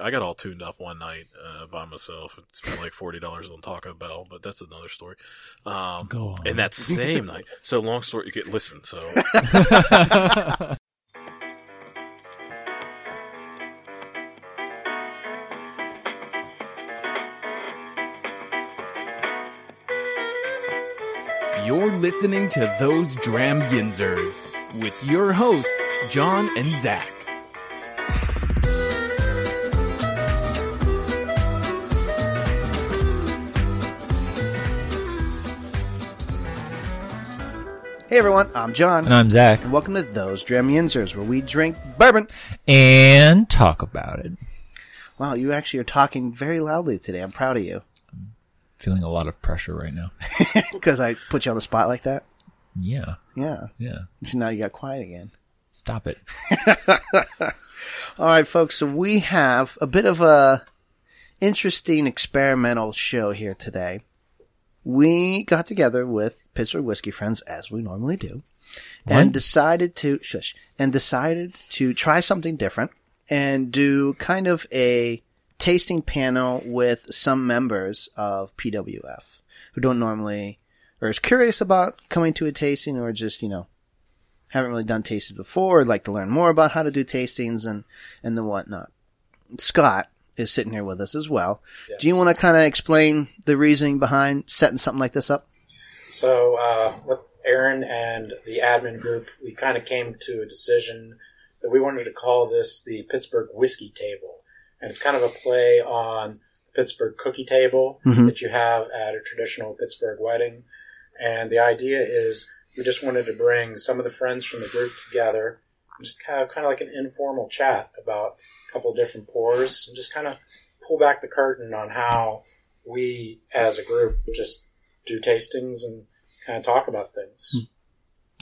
I got all tuned up one night uh, by myself. It spent like forty dollars on Taco Bell, but that's another story. Um, Go on. And that same night. So long story. You get listen. So You're listening to Those Dram Yinzers with your hosts, John and Zach. Hey everyone, I'm John, And I'm Zach. and welcome to Those Dram Yinzers, where we drink bourbon. And talk about it. Wow, you actually are talking very loudly today. I'm proud of you Feeling a lot of pressure right now. because I put you on the spot like that. Yeah. Yeah, Yeah. so now you got quiet again. Stop it. All right, folks. So we have a bit of a interesting experimental show here today. We got together with Pittsburgh whiskey friends, as we normally do, and decided to shush and decided to try something different and do kind of a tasting panel with some members of PWF who don't normally or is curious about coming to a tasting or just you know haven't really done tastings before, would like to learn more about how to do tastings and, and the whatnot. Scott is sitting here with us as well. Do you want to kind of explain the reasoning behind setting something like this up? So, uh, with Aaron and the admin group, we kind of came to a decision that we wanted to call this the Pittsburgh Whiskey Table. And it's kind of a play on the Pittsburgh cookie table Mhm. that you have at a traditional Pittsburgh wedding. And the idea is we just wanted to bring some of the friends from the group together and just have kind of like an informal chat about couple different pours and just kind of pull back the curtain on how we as a group just do tastings and kind of talk about things.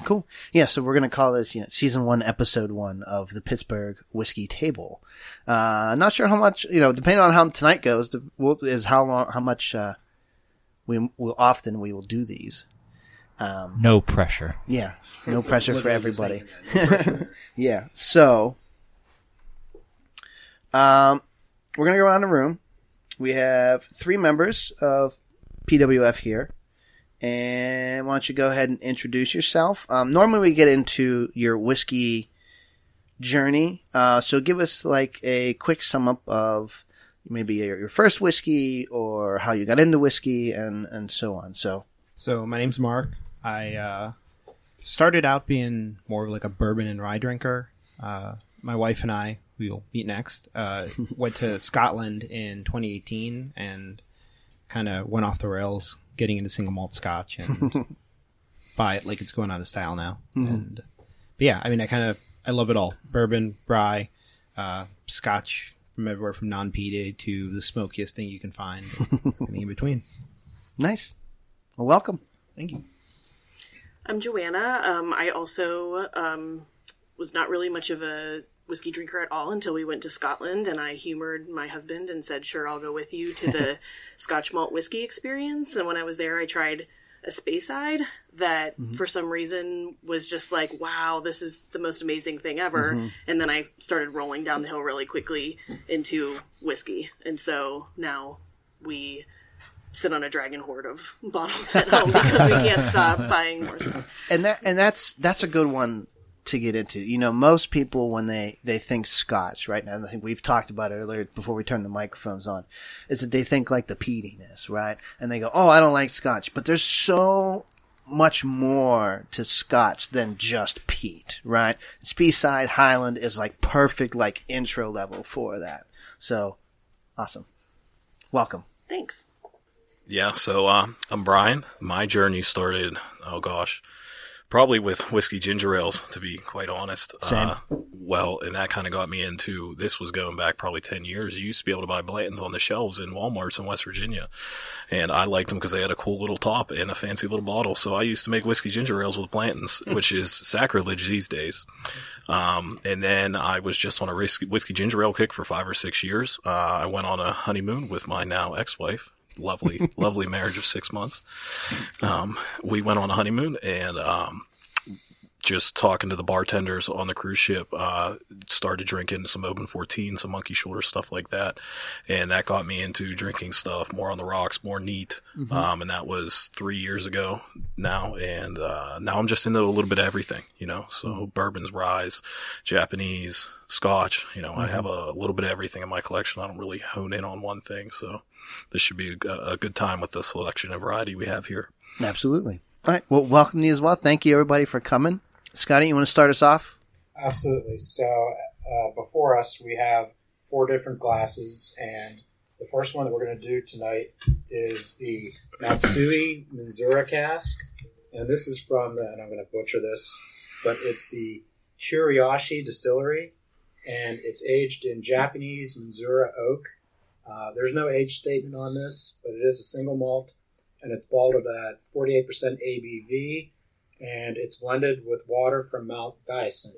Cool. Yeah, so we're going to call this, you know, season one, episode one of the Pittsburgh Whiskey Table. Uh, not sure how much, you know, depending on how tonight goes, the, will, is how long, how much, uh, we will often we will do these. Um, No pressure. Yeah, no pressure for everybody. yeah, so um, we're gonna go around the room. We have three members of PWF here, and why don't you go ahead and introduce yourself? Um, normally we get into your whiskey journey, uh, so give us like a quick sum up of maybe your, your first whiskey or how you got into whiskey and and so on. So So my name's Mark. I uh, started out being more of like a bourbon and rye drinker. Uh, my wife and I, we will meet next, uh, went to Scotland in 2018 and kind of went off the rails, getting into single malt Scotch and buy it like it's going out of style now. And but yeah, I mean, I kind of I love it all: bourbon, rye, uh, Scotch from everywhere from non-peated to the smokiest thing you can find, anything in between. nice. Well, welcome. Thank you. I'm Joanna. Um, I also um, was not really much of a whiskey drinker at all until we went to Scotland, and I humored my husband and said, "Sure, I'll go with you to the Scotch malt whiskey experience." And when I was there, I tried a Speyside that, mm-hmm. for some reason, was just like, "Wow, this is the most amazing thing ever." Mm-hmm. And then I started rolling down the hill really quickly into whiskey, and so now we sit on a dragon hoard of bottles at home because we can't stop buying more stuff. and that and that's that's a good one to get into. You know, most people when they they think Scotch right now, and I think we've talked about it earlier before we turn the microphones on, is that they think like the peatiness, right? And they go, "Oh, I don't like Scotch," but there's so much more to Scotch than just peat, right? Speyside Highland is like perfect, like intro level for that. So, awesome. Welcome. Thanks. Yeah, so uh, I'm Brian. My journey started, oh gosh, probably with whiskey ginger ales, to be quite honest. Same. Uh, well, and that kind of got me into this was going back probably 10 years. You used to be able to buy Blanton's on the shelves in Walmarts in West Virginia. And I liked them because they had a cool little top and a fancy little bottle. So I used to make whiskey ginger ales with Blanton's, which is sacrilege these days. Um, and then I was just on a whiskey, whiskey ginger ale kick for five or six years. Uh, I went on a honeymoon with my now ex-wife lovely, lovely marriage of six months. Um, we went on a honeymoon and, um, just talking to the bartenders on the cruise ship, uh, started drinking some Oban 14, some Monkey Shoulder, stuff like that. And that got me into drinking stuff more on the rocks, more neat. Um, and that was three years ago now. And, uh, now I'm just into a little bit of everything, you know, so bourbons, rise, Japanese, scotch, you know, I have a little bit of everything in my collection. I don't really hone in on one thing. So this should be a, a good time with the selection of variety we have here. Absolutely. All right. Well, welcome to you as well. Thank you everybody for coming. Scotty, you want to start us off? Absolutely. So uh, before us, we have four different glasses, and the first one that we're going to do tonight is the Matsui Menzura cask, and this is from, and I'm going to butcher this, but it's the Kuriyashi Distillery, and it's aged in Japanese Menzura oak. Uh, there's no age statement on this, but it is a single malt, and it's bottled at 48% ABV, and it's blended with water from Mount Daisen.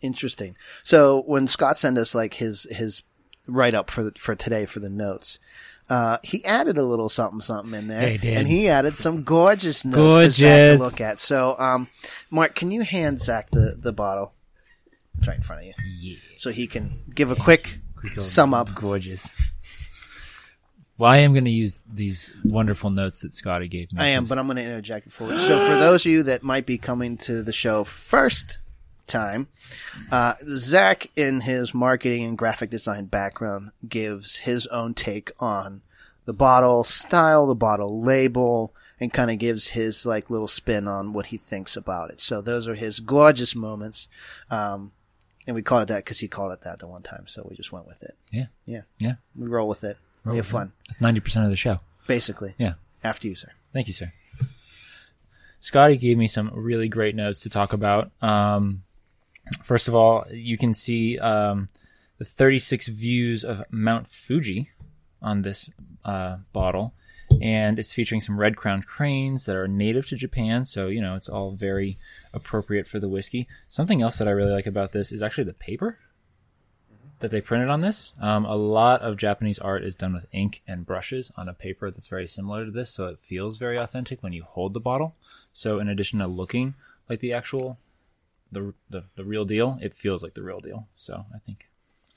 Interesting. So when Scott sent us like his his write up for the, for today for the notes, uh, he added a little something something in there, He did. and he added some gorgeous notes for Zach Gorgeous. to look at. So, um, Mark, can you hand Zach the the bottle? It's right in front of you, Yeah. so he can give a quick sum up. Gorgeous. Well, I am going to use these wonderful notes that Scotty gave me. I am, but I'm going to interject before. So for those of you that might be coming to the show first time, uh, Zach, in his marketing and graphic design background, gives his own take on the bottle style, the bottle label, and kind of gives his like little spin on what he thinks about it. So those are his gorgeous moments. Um, and we called it that because he called it that the one time. So we just went with it. Yeah. Yeah. Yeah. We roll with it. We have fun. That's 90% of the show. Basically. Yeah. After you, sir. Thank you, sir. Scotty gave me some really great notes to talk about. Um, first of all, you can see um, the 36 views of Mount Fuji on this uh, bottle, and it's featuring some red crowned cranes that are native to Japan. So you know it's all very appropriate for the whiskey. Something else that I really like about this is actually the paper that they printed on this. Um, a lot of Japanese art is done with ink and brushes on a paper that's very similar to this, so it feels very authentic when you hold the bottle. So in addition to looking like the actual, the the, the real deal, it feels like the real deal. So I think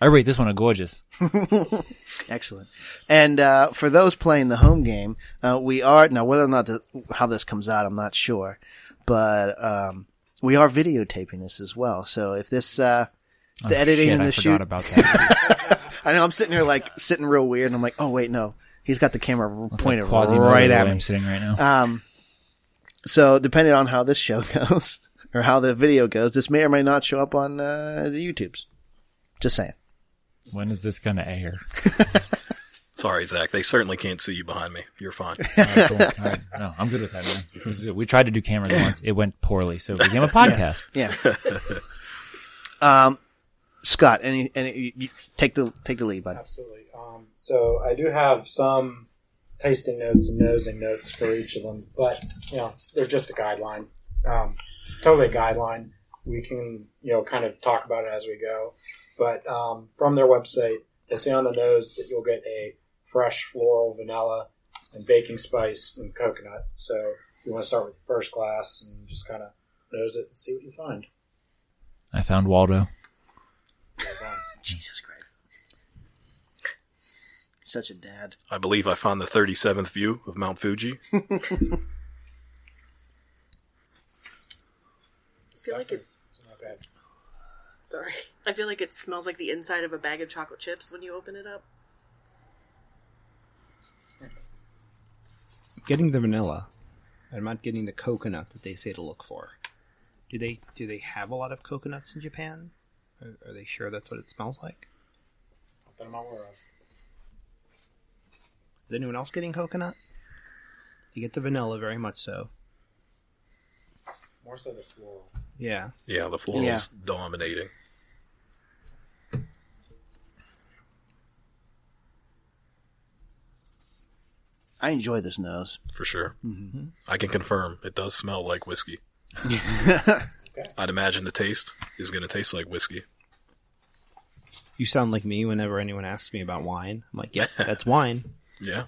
I rate this one a gorgeous. Excellent. And uh, for those playing the home game, uh, we are now whether or not the, how this comes out, I'm not sure, but um, we are videotaping this as well. So if this uh, the Oh, editing shit, and the I shoot, forgot about that. I know I'm sitting here like sitting real weird, and I'm like, oh wait, no, he's got the camera pointed Quasimodo right at me. I'm sitting right now. Um, so depending on how this show goes or how the video goes, this may or may not show up on uh, the YouTubes. Just saying. when is this gonna air? Sorry, Zach. They certainly can't see you behind me. You're fine. All right, cool. All right. No, I'm good with that, man. This is good. We tried to do cameras once. It went poorly, so it became a podcast. Yeah. um, Scott, any any you, you, take the take the lead, bud. Absolutely. Um, so I do have some tasting notes and nosing notes for each of them, but you know they're just a guideline. Um, it's totally a guideline. We can you know kind of talk about it as we go, but um, from their website, they say on the nose that you'll get a fresh floral vanilla and baking spice and coconut. So you want to start with the first glass and just kind of nose it and see what you find. I found Waldo. Jesus Christ. Such a dad. I believe I found the 37th view of Mount Fuji. I feel like it. Not bad. Sorry, I feel like it smells like the inside of a bag of chocolate chips when you open it up. Getting the vanilla. I'm not getting the coconut that they say to look for. Do they do they have a lot of coconuts in Japan? Are, are they sure that's what it smells like? Not that I'm aware of. Is anyone else getting coconut? You get the vanilla very much so. More so the floral. Yeah. Yeah, the floral's Yeah. dominating. I enjoy this nose. For sure. Mm-hmm. I can confirm it does smell like whiskey. I'd imagine the taste is going to taste like whiskey. You sound like me whenever anyone asks me about wine. I'm like, yep, that's wine. Yeah.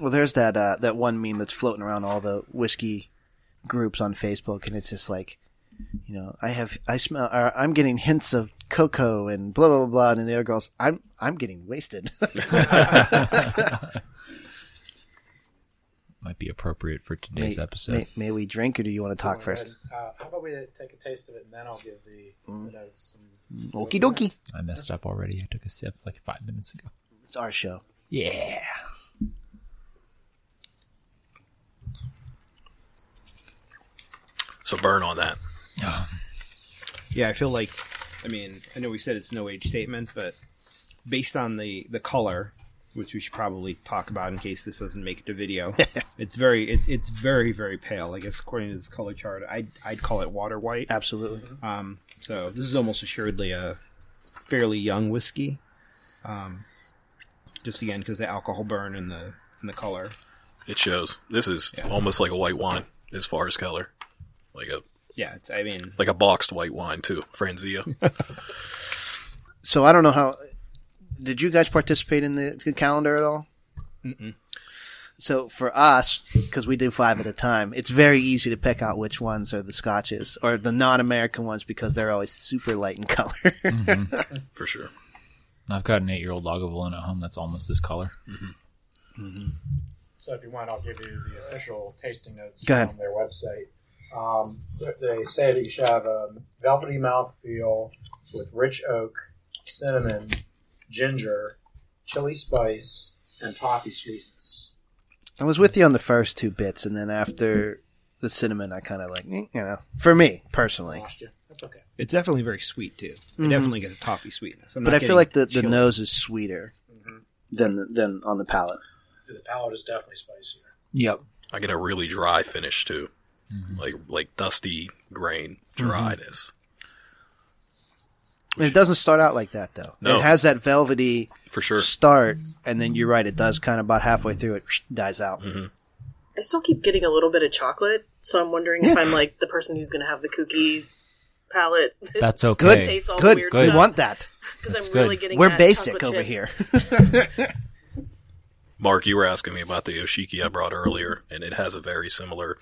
Well, there's that uh, that one meme that's floating around all the whiskey groups on Facebook, and it's just like you know, I have, I smell, or I'm getting hints of cocoa and blah, blah, blah, blah. And the other girl's, I'm, I'm getting wasted. Might be appropriate for today's may, episode. May, may we drink or do you want to talk Go first? Uh, how about we take a taste of it and then I'll give the, Mm. the notes. And Okie dokie. I messed up already. I took a sip like five minutes ago. It's our show. Yeah. So burn on that. Yeah, I feel like, I mean, I know we said it's no age statement, but based on the the color, which we should probably talk about in case this doesn't make it to video, it's very it, it's very very pale. I guess according to this color chart, I'd I'd call it water white. Absolutely. Um, so this is almost assuredly a fairly young whiskey. Um, just again because the alcohol burn and the and the color. It shows. This is almost like a white wine as far as color, like a Yeah, it's I mean like a boxed white wine too. Franzia. So I don't know how. Did you guys participate in the, the calendar at all? Mm-mm. So for us, because we do five at a time, it's very easy to pick out which ones are the scotches or the non-American ones because they're always super light in color. Mm-hmm. for sure. I've got an eight-year-old Lagavulin at home that's almost this color. Mm-hmm. Mm-hmm. So if you want, I'll give you the official tasting notes Go ahead. from their website. Um, they say that you should have a velvety mouthfeel with rich oak, cinnamon, ginger, chili spice, and toffee sweetness. I was with you on the first two bits, and then after the cinnamon, I kind of like, you know, for me personally. Lost you. That's okay. it's definitely very sweet too. I mm-hmm. definitely get the toffee sweetness. I'm But not I feel like the, the nose is sweeter mm-hmm. than the, than on the palate. The palate is definitely spicier. Yep. I get a really dry finish too, mm-hmm. like like dusty grain dryness And it doesn't start out like that though. No. It has that velvety for sure. start, and then you're right. It does kind of about halfway through it dies out. Mm-hmm. I still keep getting a little bit of chocolate, so I'm wondering if I'm like the person who's going to have the kooky palate. That's okay. Good, Tastes all good. weird We stuff. want that. because I'm good. really getting. We're that basic over chip. here. Mark, you were asking me about the Yoshiki I brought earlier, and it has a very similar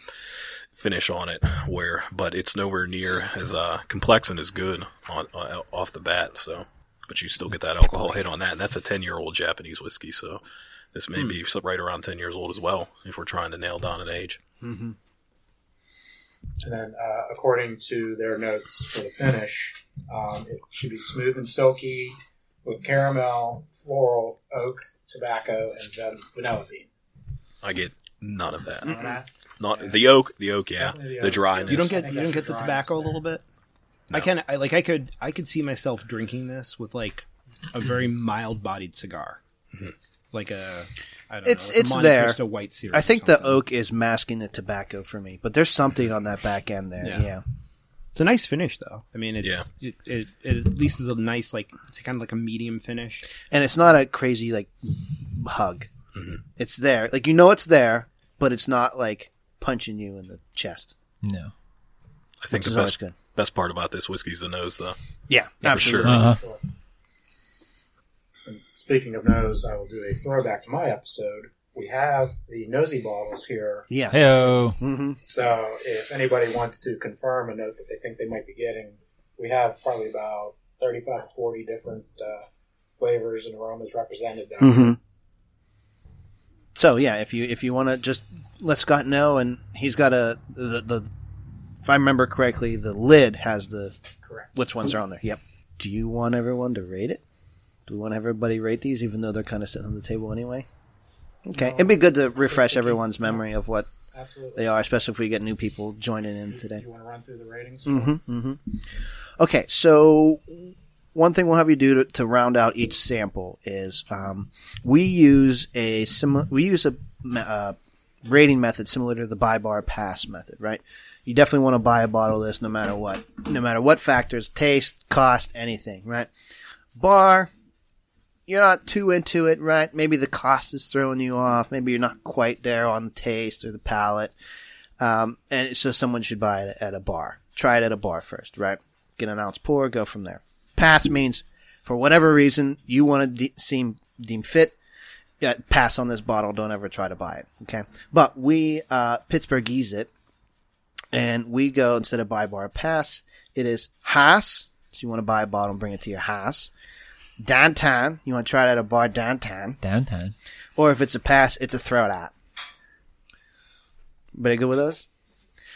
finish on it, where but it's nowhere near as uh, complex and as good on uh, off the bat. So, but you still get that alcohol hit on that, and that's a ten year old Japanese whiskey. So, this may be right around ten years old as well, if we're trying to nail down an age. And then, uh, according to their notes for the finish, um, it should be smooth and silky with caramel, floral, oak, tobacco, and van- vanilla bean. I get none of that. None of that? Not the oak, the oak, yeah, Definitely the the oak. dryness. You don't get you don't get the your tobacco a little bit. No. I can I like I could I could see myself drinking this with like a very mild bodied cigar, mm-hmm. like a I don't It's- know, like it's Monte there. Cristo white series. I think the oak is masking the tobacco for me, but there's something on that back end there. Yeah. Yeah. It's a nice finish though. I mean, it's, Yeah. it, it it at least is a nice like it's kind of like a medium finish. And it's not a crazy like hug. Mm-hmm. It's there. Like you know it's there, but it's not like punching you in the chest. No. I think the best good. best part about this whiskey is the nose, though. Yeah, absolutely. sure. Uh-huh. Sure. Speaking of nose, I will do a throwback to my episode. We have the nosy bottles here. Yes. Heyo. hmm So if anybody wants to confirm a note that they think they might be getting, we have probably about 35 to 40 different uh, flavors and aromas represented down hmm So yeah, if you if you want to just let Scott know, and he's got a the, the if I remember correctly, the lid has the Correct. which ones are on there. Yep. Do you want everyone to rate it? Do we want everybody rate these, even though they're kind of sitting on the table anyway? Okay, it'd be good to refresh everyone's memory of what Absolutely. they are, especially if we get new people joining in You- today. You want to run through the ratings? hmm hmm Okay, so one thing we'll have you do to, to round out each sample is um, we use a similar we use a uh, rating method similar to the buy bar pass method, right? You definitely want to buy a bottle of this no matter what, no matter what factors, taste, cost, anything, right? Bar, you're not too into it, right? Maybe the cost is throwing you off. Maybe you're not quite there on the taste or the palate. Um, and so someone should buy it at a bar. Try it at a bar first, right? Get an ounce pour, go from there. Pass means for whatever reason you want to de- seem deem fit. Yeah, pass on this bottle. Don't ever try to buy it. Okay, but we uh, Pittsburghese it, And we go instead of buy bar pass, it is Haas. So you want to buy a bottle and bring it to your house. Downtown, you want to try it at a bar downtown. Downtown. Or if it's a pass, it's a throw it out. Everybody good with those?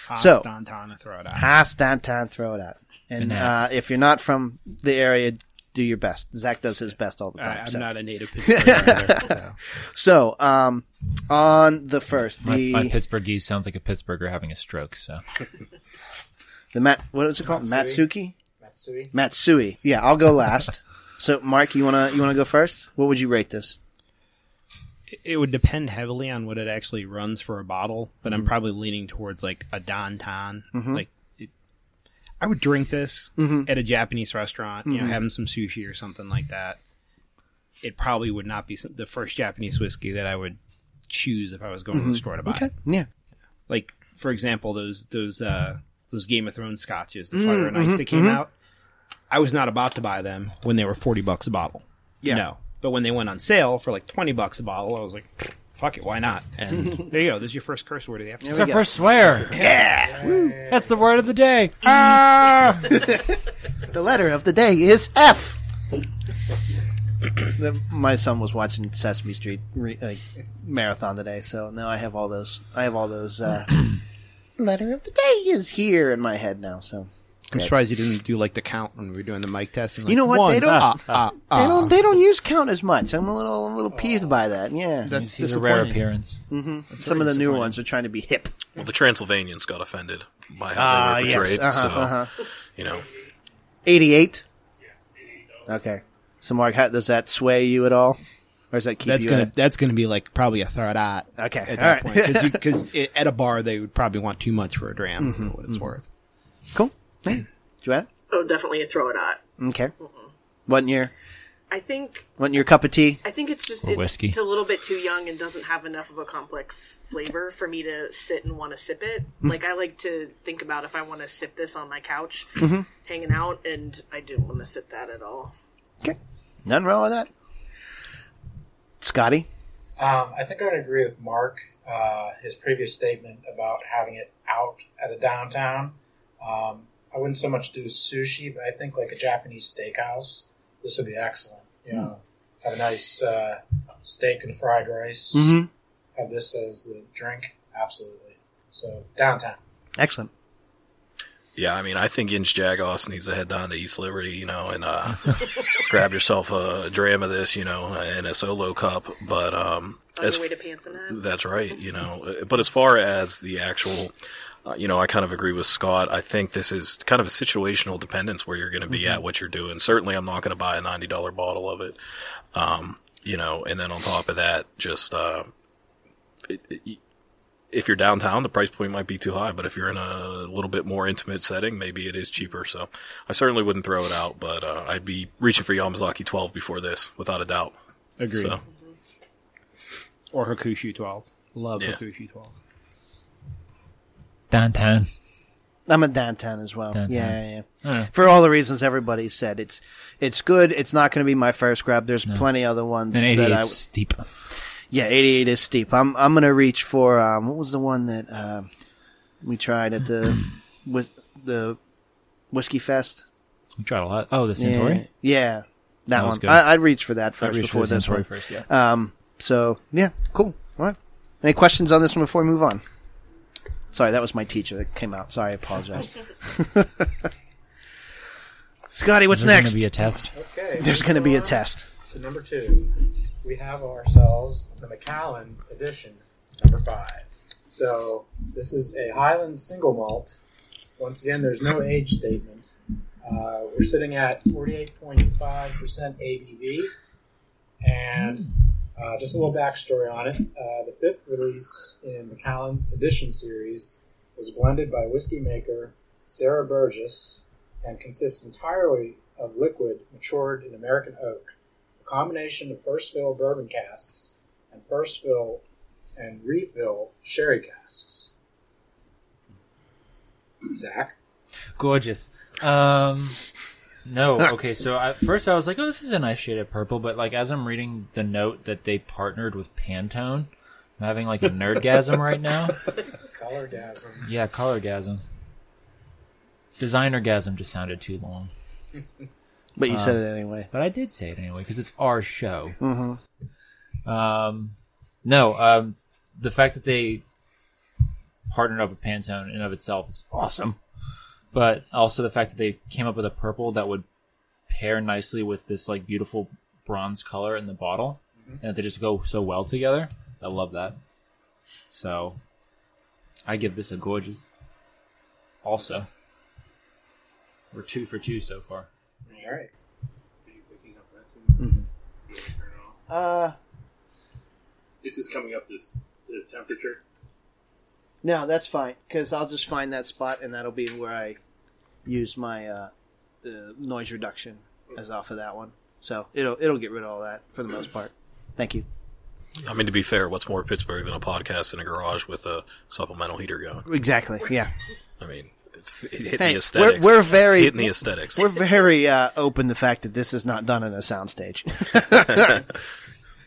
Haas, So- downtown, and throw it out. Haas downtown, throw it out. And uh, if you're not from the area, do your best. Zach does his best all the time. I, I'm so. not a native Pittsburgher. so. So, um, on the first, My, the my Pittsburghese sounds like a Pittsburgher having a stroke. So the Mat, what is it called? Matsuki, Matsui. Matsui. Yeah, I'll go last. so, Mark, you wanna you wanna go first? What would you rate this? It would depend heavily on what it actually runs for a bottle, but Mm-hmm. I'm probably leaning towards like a Dantan. Like, it, I would drink this Mm-hmm. at a Japanese restaurant, you know, having some sushi or something like that. It probably would not be the first Japanese whiskey that I would choose if I was going to the store to buy. Mm-hmm. Okay, yeah, Like, for example, those those uh, those Game of Thrones scotches, the Fire and Ice that mm-hmm, came out. I was not about to buy them when they were forty bucks a bottle. Yeah. No, but when they went on sale for like twenty bucks a bottle, I was like, "Fuck it, why not?" And there you go. This is your first curse word of the episode. it's our first swear. Yeah, that's the word of the day. Ah! the letter of the day is F. The- My son was watching Sesame Street re, like, marathon today, so now I have all those. I have all those. Uh, letter of the day is here in my head now. So I'm surprised you didn't do like the count when we were doing the mic test. and, You know like, what? They don't- ah, ah, they ah. don't. They don't use count as much. I'm a little, a little peeved by that. Yeah, That's He's, he's a rare disappointing. appearance. some of the newer ones are trying to be hip. Well, the Transylvanians got offended by how Ah, they were yes. portrayed. Uh-huh, so, uh-huh. you know, Eighty-eight. Okay. So, Mark, how, does that sway you at all, or does that keep That's you? gonna at- that's gonna be like probably a third at Okay, at that right. point because at a bar they would probably want too much for a dram for what it's worth. cool. Hey, Joanne. Oh, definitely a throw it out. Okay. Wasn't your I think wasn't your cup of tea? I think it's just Or it- whiskey. it's a little bit too young and doesn't have enough of a complex flavor for me to sit and want to sip it. Like I like to think about if I want to sip this on my couch, hanging out, and I didn't want to sip that at all. Okay. Nothing wrong with that. Scotty. Um, I think I would agree with Mark. Uh, his previous statement about having it out at a downtown. Um, I wouldn't so much do sushi, but I think like a Japanese steakhouse. This would be excellent. You know, have a nice uh, steak and fried rice. Mhm. Have this as the drink. Absolutely. So downtown. Excellent. yeah, I mean, I think Inch Jagos needs to head down to East Liberty, you know, and uh, grab yourself a dram of this, you know, and a solo cup. But um, On as way to pants and hat. That's right. You know, but as far as the actual, uh, you know, I kind of agree with Scott. I think this is kind of a situational dependence where you're going to be at what you're doing. Certainly, I'm not going to buy a ninety dollar bottle of it. Um, you know, and then on top of that, just uh, it, it, if you're downtown, the price point might be too high. But if you're in a little bit more intimate setting, maybe it is cheaper. So I certainly wouldn't throw it out, but uh, I'd be reaching for Yamazaki 12 before this, without a doubt. Agreed. So. Or Hakushu twelve. Love Yeah. Hakushu twelve. Downtown. I'm a downtown as well. Downtown. Yeah, yeah. Alright. For all the reasons everybody said, it's it's good. It's not going to be my first grab. There's plenty other ones And that 88 I. is steep. Yeah, 88 is steep. I'm I'm going to reach for um. What was the one that uh, we tried at the with the whiskey fest? We tried a lot. Oh, the Yeah, Centauri. yeah, that, That was one. good. I, I'd reach for that first before this one. first. Yeah. Um. So yeah, cool. All right. Any questions on this one before we move on? Sorry, that was my teacher that came out. Sorry, I apologize. Scotty, what's Is there next? Going to be a test. Okay. There's going to be a test. To number two, we have ourselves the Macallan edition, number five. So this is a Highland single malt. Once again, there's no age statement. Uh, we're sitting at 48.5% ABV. And uh, just a little backstory on it. Uh, the fifth release in Macallan's edition series was blended by whiskey maker Sarah Burgess and consists entirely of liquid matured in American oak. A combination of first fill bourbon casks and first fill and refill sherry casks. Zach? Gorgeous. Um, no. Okay, so at first I was like, "Oh, this is a nice shade of purple," but like as I'm reading the note that they partnered with Pantone, I'm I'm having like a nerdgasm right now. Colorgasm. Yeah, colorgasm. Designergasm just sounded too long, But you said it anyway. but I did say it anyway because it's our show. Mm-hmm. Um, no, um, the fact that they partnered up with Pantone in and of itself is awesome. But also the fact that they came up with a purple that would pair nicely with this like beautiful bronze color in the bottle, and that they just go so well together. I love that. So, I give this a gorgeous. Also, we're two for two so far. All right. Uh, It's just coming up this to temperature. no, that's fine because I'll just find that spot and that'll be where I use my uh, uh, noise reduction as off of that one. So it'll it'll get rid of all that for the most part. Thank you. I mean, to be fair, what's more Pittsburgh than a podcast in a garage with a supplemental heater going? Exactly. Yeah. I mean, it's it hit Hey, the aesthetics. we're- we're very- hitting the aesthetics. We're very uh, open the fact that this is not done in a soundstage.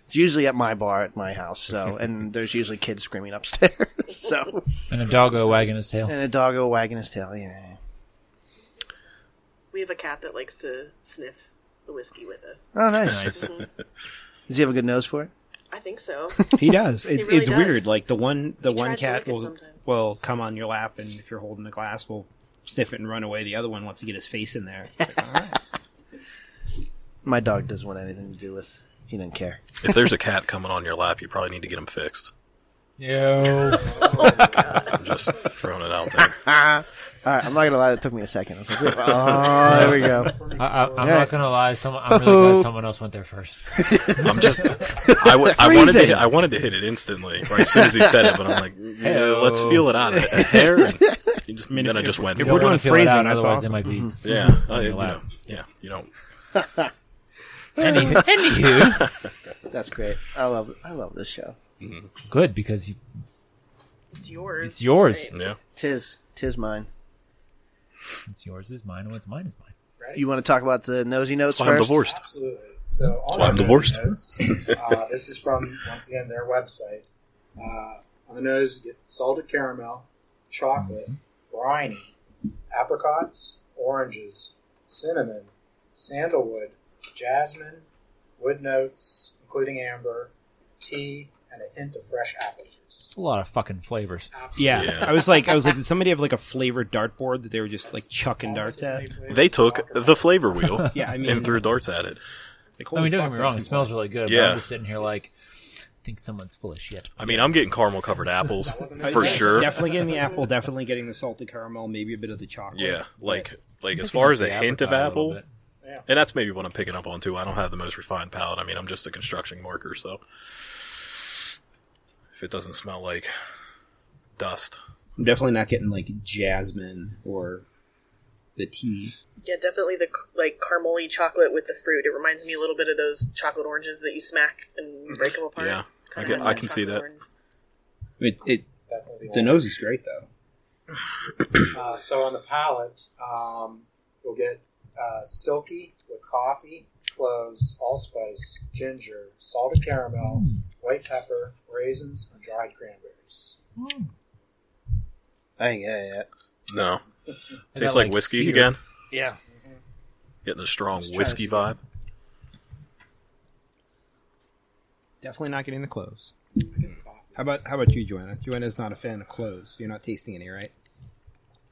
it's usually at my bar at my house, so and there's usually kids screaming upstairs. So And a doggo wagging his tail. and a doggo wagging his tail. Yeah. We have a cat that likes to sniff the whiskey with us. Oh, nice. Nice. Mm-hmm. Does he have a good nose for it? I think so. He does. It's, really it's does. weird. Like the one the He one cat will will come on your lap, and if you're holding the glass, will sniff it and run away. The other one wants to get his face in there. Like, all right. My dog doesn't want anything to do with. He doesn't care. if there's a cat coming on your lap, you probably need to get him fixed. Yo. Oh, I'm just throwing it out there. All right, I'm not gonna lie. It took me a second. I was like, oh, there we go. I, I, I'm Yeah. not gonna lie. Someone, I'm really glad someone else went there first. I'm just. I, w- I wanted to. Freezing. Hit, I wanted to hit it instantly, right as soon as he said it. But I'm like, yeah, let's feel it out. A, a hair. And you just, mean, then if- I just went. if we're it. doing Wanna feel it phrasing, that's otherwise awesome. it might be. Mm-hmm. Yeah, uh, I, you know, yeah, you don't. Any, anywho, That's great. I love. I love this show. Good because you, It's yours. It's yours. Right. Yeah, Tis, tis mine. it's yours is mine. What's mine is mine. You want to talk about the nosy notes That's why I'm divorced. Absolutely. So on why I'm divorced. Notes, uh, this is from once again their website. Uh, on the nose, you get salted caramel, chocolate, briny, apricots, oranges, cinnamon, sandalwood, jasmine, wood notes, including amber, tea, and a hint of fresh apple juice. It's a lot of fucking flavors. Yeah. Yeah. I was like, I was like, did somebody have like a flavored dartboard that they were just like chucking darts at? They took the flavor wheel Yeah, I mean, and threw darts at it. It's like, I mean, holy don't fuck, get me wrong. It that's smells good. really good. But Yeah. I'm just sitting here like, I think someone's full of shit. I mean, I'm getting caramel covered apples for Yeah, sure. Definitely getting the apple. Definitely getting the salted caramel. Maybe a bit of the chocolate. Yeah, like like as far as a hint of apple, little bit. and that's maybe what I'm picking up on too. I don't have the most refined palate. I mean, I'm just a construction worker, so if it doesn't smell like dust, I'm definitely not getting like jasmine or the tea. Yeah, definitely the like caramely chocolate with the fruit. It reminds me a little bit of those chocolate oranges that you smack and break them apart. Yeah, I Kinda can- I can see that. orange. It, it Definitely the nose is great though. Uh, so on the palate, um, you'll get uh, silky with coffee, cloves, allspice, ginger, salted caramel, white pepper, raisins, and dried cranberries. Hmm. I ain't get it no, tastes got, like whiskey cedar. again. Yeah. Mm-hmm. Getting a strong try whiskey vibe. Definitely not getting the cloves. Mm-hmm. How about how about you, Joanna? Joanna's not a fan of cloves. You're not tasting any, right?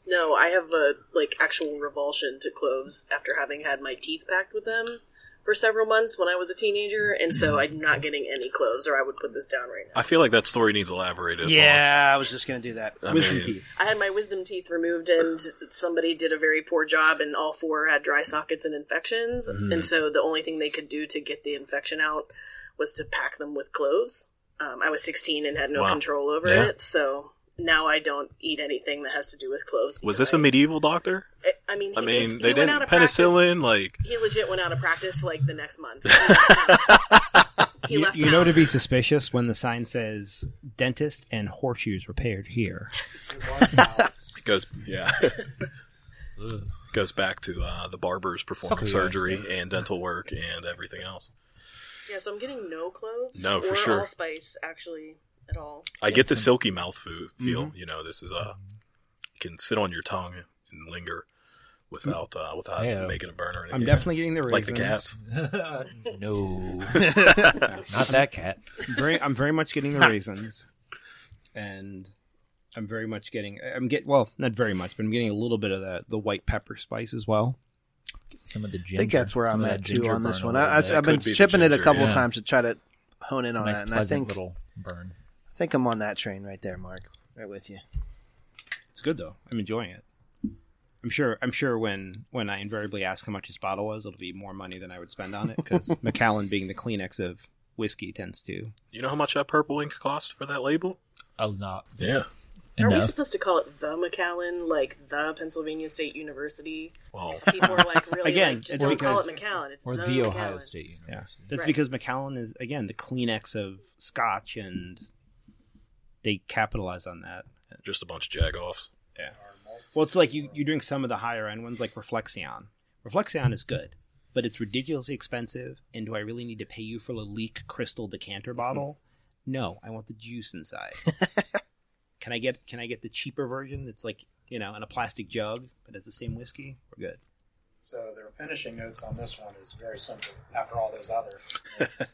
No, I have a like actual revulsion to cloves after having had my teeth packed with them for several months when I was a teenager, and so I'm not getting any cloves, or I would put this down right now. I feel like that story needs elaborated. Yeah, I was just gonna do that. I Wisdom mean, teeth. I had my wisdom teeth removed, and somebody did a very poor job, and all four had dry sockets and infections. And so the only thing they could do to get the infection out was to pack them with cloves. Um, I was 16 and had no Wow. control over Yeah. it, so now I don't eat anything that has to do with cloves. was this a I- medieval doctor? I, I mean, he I mean, bas- they he went out didn't of practice- penicillin. Like, He legit went out of practice like the next month. he You, left you town. know to be suspicious when the sign says dentist and horseshoes repaired here. it goes, yeah, Ugh. goes back to uh, the barbers performing Sucker guy. surgery and dental work and everything else. Yeah, so I'm getting no cloves. No, for or sure. allspice actually at all. I get the silky mouth feel. Mm-hmm. You know, this is uh, you can sit on your tongue and linger without uh, without Heyo. making a burn or anything. I'm definitely getting the raisins. like the cats. no, not that cat. I'm very, I'm very much getting the raisins, and I'm very much getting. I'm get well, not very much, but I'm getting a little bit of the the white pepper spice as well. Some of the ginger. I think that's where some I'm at too on this one. a I, I, I've been Could be the chipping it a couple yeah. times to try to hone in on nice that, and I pleasant think little burn. I think I'm on that train right there, Mark. Right with you. It's good though. I'm enjoying it. I'm sure. I'm sure when when I invariably ask how much this bottle was, it'll be more money than I would spend on it because Macallan, being the Kleenex of whiskey, tends to. You know how much that purple ink cost for that label? Oh, not Yeah. Are we supposed to call it the Macallan, like the Pennsylvania State University? Well, People are like, really, Again, like, just it's don't call it because- Macallan. It's or the, the Ohio Macallan. State Yeah, that's Right. because Macallan is again the Kleenex of Scotch, and they capitalize on that. just a bunch of jagoffs. Yeah. Well, it's like you, you drink some of the higher end ones, like Reflexion. Reflexion is good, but it's ridiculously expensive. And do I really need to pay you for a leak crystal decanter mm-hmm. bottle? No, I want the juice inside. can I get Can I get the cheaper version that's like you know in a plastic jug but has the same whiskey? We're good. So their finishing notes on this one is very simple. After all those other, notes.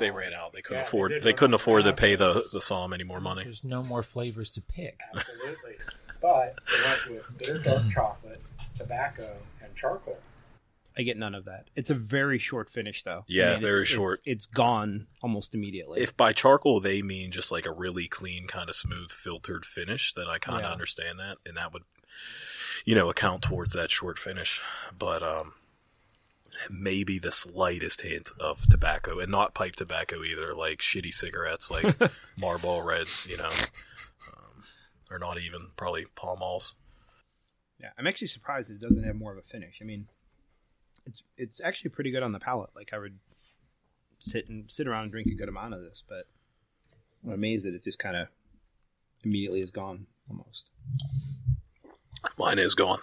They Um, ran out. They couldn't yeah, afford. did They, couldn't afford to pay the the Psalm any more money. There's no more flavors to pick. Absolutely. But they went with bitter dark chocolate, tobacco, and charcoal. I get none of that. It's a very short finish, though. Yeah, it's- very it's- short. It's, it's gone almost immediately. If by charcoal they mean just like a really clean, kind of smooth, filtered finish, then I kind of Yeah. understand that, and that would, you know, account towards that short finish. But um, maybe the slightest hint of tobacco, and not pipe tobacco either, like shitty cigarettes, like Marlboro Reds, you know, um, or not even probably Pall Malls. Yeah, I'm actually surprised it doesn't have more of a finish. I mean, it's it's actually pretty good on the palate. Like I would sit and sit around and drink a good amount of this, but I'm amazed that it just kind of immediately is gone almost. Mine is gone.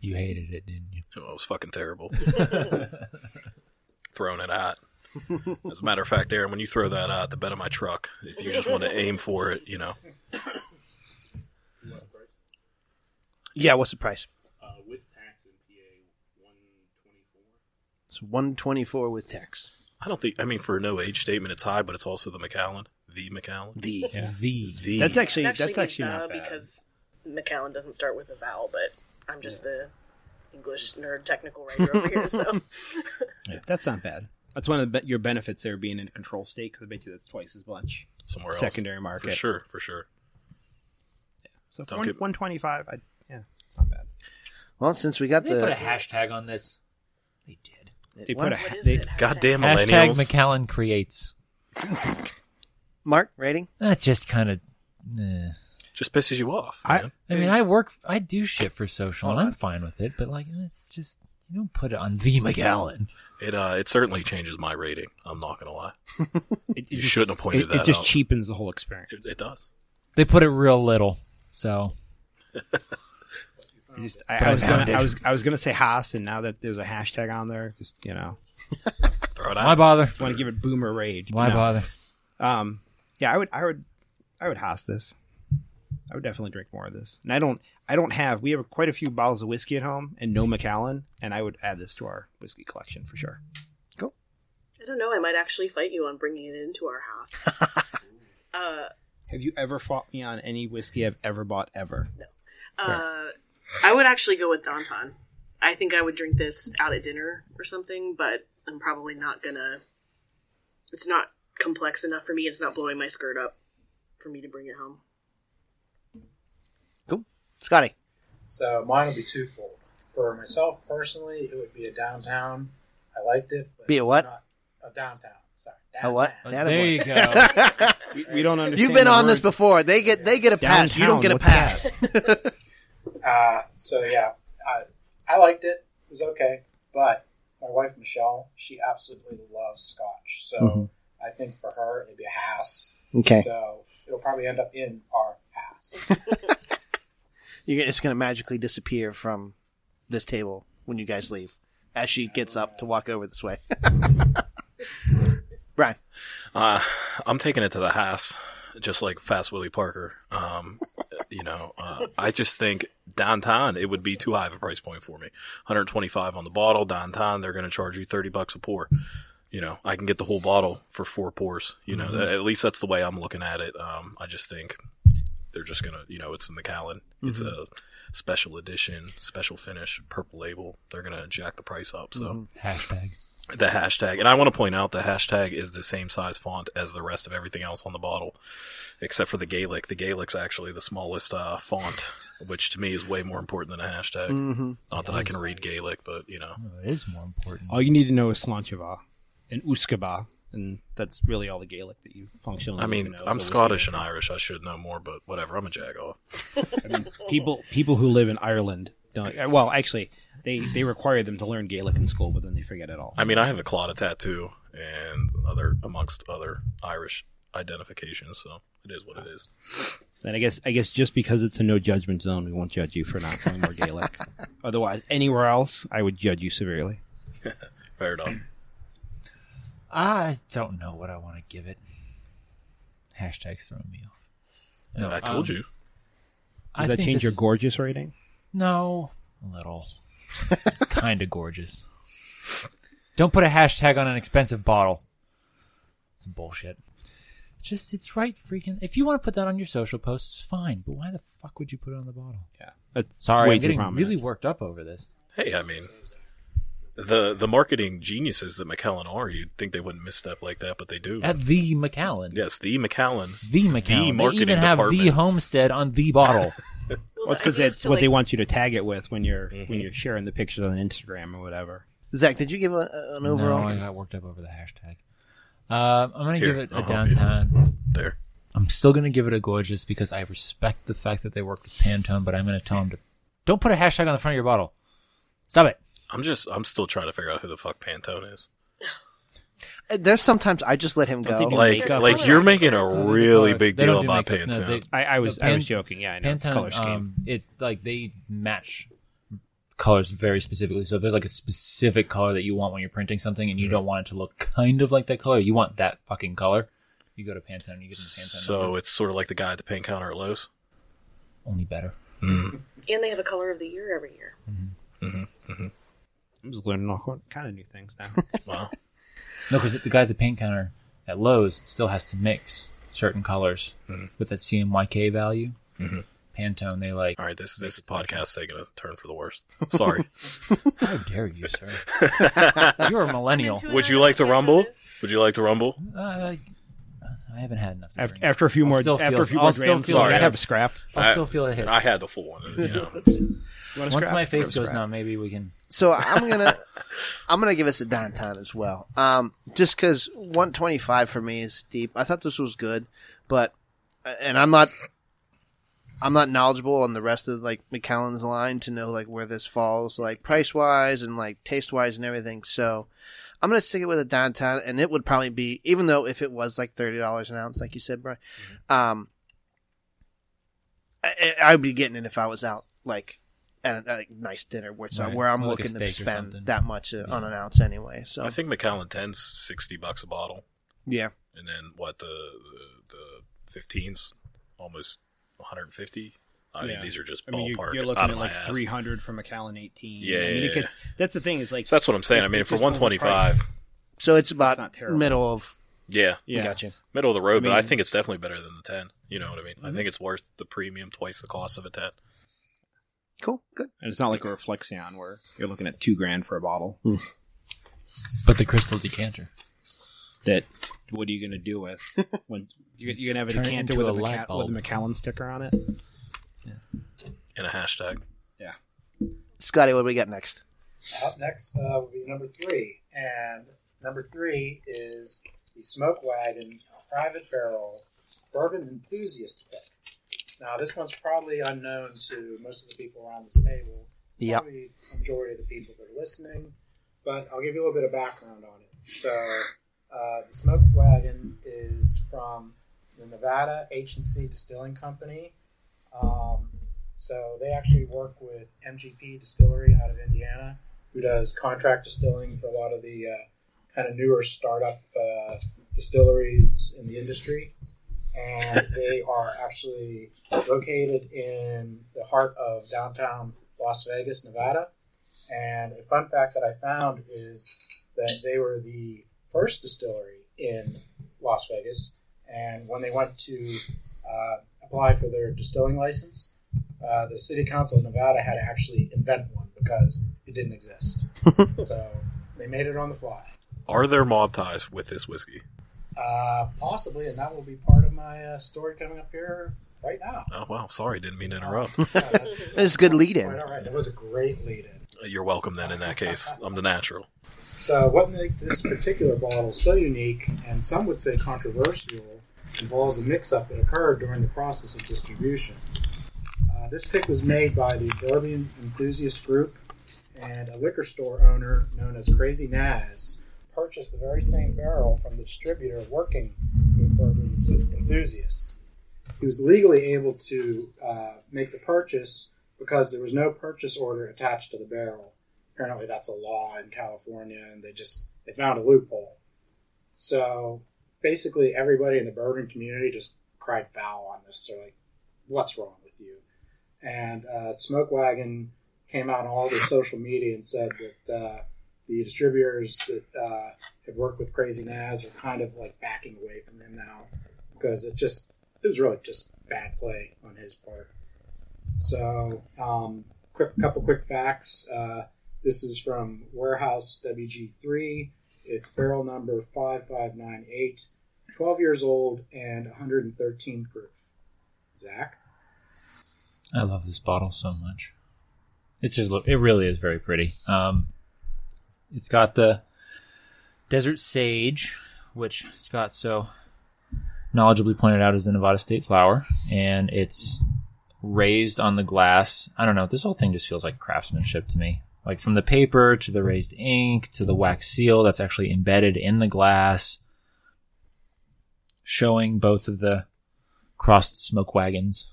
You hated it, didn't you? It was fucking terrible. Throwing it at. As a matter of fact, Aaron, when you throw that out the bed of my truck, if you just want to aim for it, you know, Yeah, what's the price? Uh, with tax in PA, one twenty four. It's one twenty four with tax. I don't think. I mean, for no age statement, it's high, but it's also the Macallan, the Macallan. The The The That's actually I'd that's actually the not bad. because Macallan doesn't start with a vowel, but I'm just the English nerd technical writer over here, so That's not bad. That's one of the, your benefits there being in a control state because I bet you that's twice as much. somewhere else. Secondary market. for sure, for sure. Yeah, so Don't one, get- 125, I, yeah, it's not bad. well, since we got They put a the hashtag on this. They did. They What? put a what is they, it? Goddamn Hashtag millennials. Macallan creates. Mark rating. That just kind of. Eh. just pisses you off. I- I mean, I work, I do shit for social, and I'm fine with it. But like, it's just you don't put it on the Macallan. it uh, it certainly changes my rating. I'm not gonna lie. it, it You just, shouldn't have pointed it, that it just out. cheapens the whole experience. It, it does. They put it real little, so I, just, I, I I was gonna. I was, I was gonna say Haas, and now that there's a hashtag on there, just you know, Throw it out. why out. bother? want to give it boomer rage. Why No. bother? Um, yeah, I would, I would, I would Haas this. I would definitely drink more of this. And I don't, I don't have. We have quite a few bottles of whiskey at home, and no Macallan, and I would add this to our whiskey collection for sure. Cool. I don't know. I might actually fight you on bringing it into our house. uh, Have you ever fought me on any whiskey I've ever bought ever? No. Uh, I would actually go with Danton. I think I would drink this out at dinner or something, but I'm probably not gonna. It's not complex enough for me. It's not blowing my skirt up for me to bring it home. Cool, Scotty. So mine would be twofold. For myself personally, it would be a downtown. I liked it. But Be a what? Not a downtown. Sorry. A what? downtown. There you go. We, we don't understand. You've been the on this before. They get they get a pass. You don't get a pass. Uh, so yeah, I, I liked it. It was okay, but my wife Michelle, she absolutely loves Scotch. So I think for her it'd be a Haas. Okay, So it'll probably end up in our Haas. you it's going to magically disappear from this table when you guys leave, as she gets up to walk over this way. Brian. Uh, I'm taking it to the Haas, just like Fast Willie Parker. Um, you know, uh, I just think downtown it would be too high of a price point for me. 125 on the bottle. Downtown they're going to charge you 30 bucks a pour. You know, I can get the whole bottle for four pours. You know, at least that's the way I'm looking at it. Um, I just think they're just gonna, you know, it's a Macallan. It's a special edition, special finish, purple label. They're gonna jack the price up. So Hashtag. the hashtag. And I want to point out the hashtag is the same size font as the rest of everything else on the bottle, except for the Gaelic. The Gaelic's actually the smallest uh, font, which to me is way more important than a hashtag. Mm-hmm. Not that I can read Gaelic, but you know. It is more important. All you need to know is Slancheva and Uskaba, and that's really all the Gaelic that you functionally. I mean, know I'm a whiskey Scottish and. Irish. I should know more, but whatever. I'm a jagoff. people people who live in Ireland don't. Well, actually, they they require them to learn Gaelic in school, but then they forget it all. I mean, I have a Claddagh tattoo and other amongst other Irish identifications, so it is what it is. Then I guess I guess just because it's a no judgment zone, we won't judge you for not knowing more Gaelic. Otherwise, anywhere else, I would judge you severely. Fair enough. I don't know what I want to give it. Hashtag's throwing me off. And I told um, you. Does that change your gorgeous rating? No, a little. kind of gorgeous. Don't put a hashtag on an expensive bottle. Some bullshit. Just it's right freaking. If you want to put that on your social posts, fine. But why the fuck would you put it on the bottle? Yeah, that's Sorry, I'm getting prominent. really worked up over this. Hey, I mean, the the marketing geniuses that Macallan are, you'd think they wouldn't misstep like that, but they do. At the Macallan. yes, the Macallan. The Macallan. they marketing even have the homestead on the bottle. Well, it's because the idea that's is to, what they want you to tag it with when you're when you're sharing the pictures on Instagram or whatever. Zach, did you give a, an overall? No, I got worked up over the hashtag. Uh, I'm gonna Here, give it a I'll help downtown. There. I'm still gonna give it a gorgeous because I respect the fact that they worked with Pantone, but I'm gonna tell them to don't put a hashtag on the front of your bottle. Stop it. I'm just, I'm still trying to figure out who the fuck Pantone is. Uh, There's sometimes I just let him go. they Like, makeup. like you're making a really They big don't deal do about makeup. No, Pantone. they- I, I was No, I was Pan- joking. Yeah, I know it's a Pantone, color scheme. um, it like they match colors very specifically. So if there's like a specific color that you want when you're printing something, and you mm-hmm. don't want it to look kind of like that color, you want that fucking color. You go to Pantone, you get them Pantone. so number. it's sort of like the guy at the paint counter at Lowe's. only better. Mm-hmm. And they have a color of the year every year. Mm-hmm. I'm just learning all kind of new things now. Wow. No, because the guy at the paint counter at Lowe's still has to mix certain colors with that CMYK value. Pantone, they like. All right, this this podcast taking a turn for the worst. Sorry. How dare you, sir? You're a millennial. Would you like to rumble? Would you like to rumble? Uh, I haven't had enough. after, drink. after a few I'll more still after feel- a few I'll more still grams, feel you it. have a scrap. I'll still feel it hit. I had the full one. You know, You want a Once scrap? my face goes scrap. numb, maybe we can. So I'm gonna I'm gonna give us a downtown as well. Um, just because 125 for me is steep. I thought this was good, but and I'm not I'm not knowledgeable on the rest of like Macallan's line to know like where this falls like price wise and like taste wise and everything. So I'm gonna stick it with a downtown, and it would probably be even though if it was like thirty dollars an ounce, like you said, Brian. Um, I, I'd be getting it if I was out like at a, a nice dinner where, it's, uh, Right. where I'm Or like looking to spend that much uh, on an ounce anyway. So I think Macallan 10's 60 bucks a bottle. yeah, And then what, the the, the 15's almost 150? I mean, Yeah. these are just ballpark. I mean, you're, you're looking out at like ass. 300 for Macallan 18. Yeah, I mean, yeah, it gets, that's the thing is like So that's what I'm saying. I mean, for 125, so it's It's about not terrible. middle of. yeah, yeah. Gotcha. middle of the road, I but I think it's definitely better than the 10. You know what I mean? I mm-hmm. think it's worth the premium, twice the cost of a 10. Cool, good. And it's not like a Reflexion where you're looking at two grand for a bottle. But the crystal decanter. That what are you going to do with when you're, you're going to have a Turn decanter with a, a light Maca- with a bulb. Macallan sticker on it? And a hashtag. Yeah. Scotty, what do we got next? Up next uh, will be number three, and number three is the Smoke Wagon Private Barrel Bourbon Enthusiast pick. Now, this one's probably unknown to most of the people around this table. Yeah. Probably majority of the people that are listening, but I'll give you a little bit of background on it. So, uh, the Smoke Wagon is from the Nevada H&C Distilling Company. Um, so they actually work with MGP Distillery out of Indiana, who does contract distilling for a lot of the uh, kind of newer startup uh, distilleries in the industry, and they are actually located in the heart of downtown Las Vegas, Nevada. And a fun fact that I found is that they were the first distillery in Las Vegas, and when they went to uh, apply for their distilling license, uh, the city council of Nevada had to actually invent one because it didn't exist. so they made it on the fly. Are there mob ties with this whiskey? Uh, possibly, and that will be part of my uh, story coming up here right now. Oh wow, sorry, didn't mean to interrupt. Uh, that's It's a good lead quite in. all right. It was a great lead in. You're welcome then. In that case, I'm the natural. So, what makes this particular bottle so unique, and some would say controversial, involves a mix-up that occurred during the process of distribution. Uh, this pick was made by the Bourbon Enthusiast Group, and a liquor store owner known as Crazy Naz purchased the very same barrel from the distributor working with Bourbon enthusiasts. He was legally able to uh, make the purchase because there was no purchase order attached to the barrel apparently that's a law in California, and they just they found a loophole. So basically, everybody in the bourbon community just cried foul on this. They're like, "What's wrong with you?" And uh, Smoke Wagon came out on all their social media and said that uh, the distributors that uh, have worked with Crazy Naz are kind of like backing away from him now because it just it was really just bad play on his part. So, um, quick couple quick facts. Uh, this is from Warehouse WG3. It's barrel number 5598, 12 years old, and 113 proof. Zach? I love this bottle so much. It's just. It really is very pretty. Um, it's got the desert sage, which Scott so knowledgeably pointed out is the Nevada state flower, and it's raised on the glass. I don't know. This whole thing just feels like craftsmanship to me. Like from the paper to the raised ink to the wax seal that's actually embedded in the glass, showing both of the crossed smoke wagons,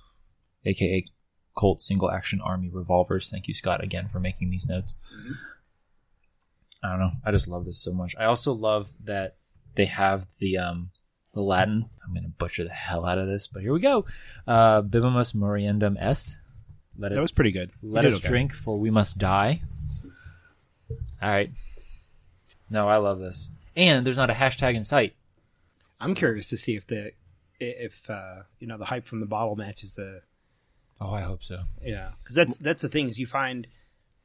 aka Colt single action army revolvers. Thank you, Scott, again for making these notes. Mm-hmm. I don't know. I just love this so much. I also love that they have the um the Latin. I'm gonna butcher the hell out of this, but here we go. Uh, Bibimus moriendum est. Let it That was pretty good. Let us okay. drink, for we must die. All right. No, I love this. And there's not a hashtag in sight. I'm curious to see if the if uh, you know the hype from the bottle matches the Oh, I hope so. yeah because that's that's the thing is you find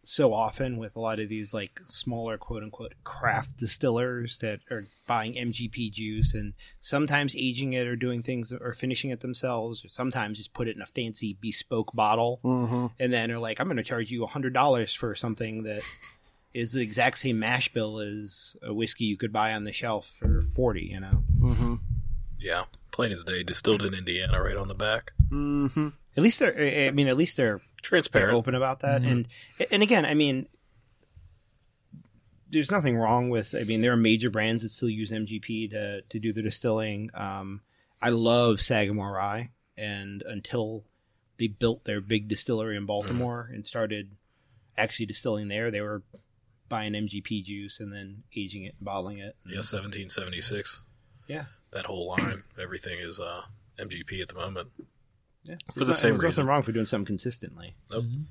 so often with a lot of these like smaller quote unquote craft distillers that are buying MGP juice and sometimes aging it or doing things or finishing it themselves or sometimes just put it in a fancy bespoke bottle Mm-hmm. and then are like I'm going to charge you a hundred dollars for something that is the exact same mash bill as a whiskey you could buy on the shelf for forty you know Mm-hmm. Yeah, plain as day, distilled in Indiana, right on the back. Mm-hmm. at least they're I I mean at least they're they're Transparent. open about that. And and again i mean there's nothing wrong with i mean there are major brands that still use mgp to to do the distilling. Um i love sagamore rye. And until they built their big distillery in baltimore and started actually distilling there they were buying mgp juice and then aging it and bottling it. Yeah, 1776. yeah. That whole line, everything is uh, MGP at the moment. Yeah For the There's same there's reason. nothing wrong for doing something consistently mm-hmm.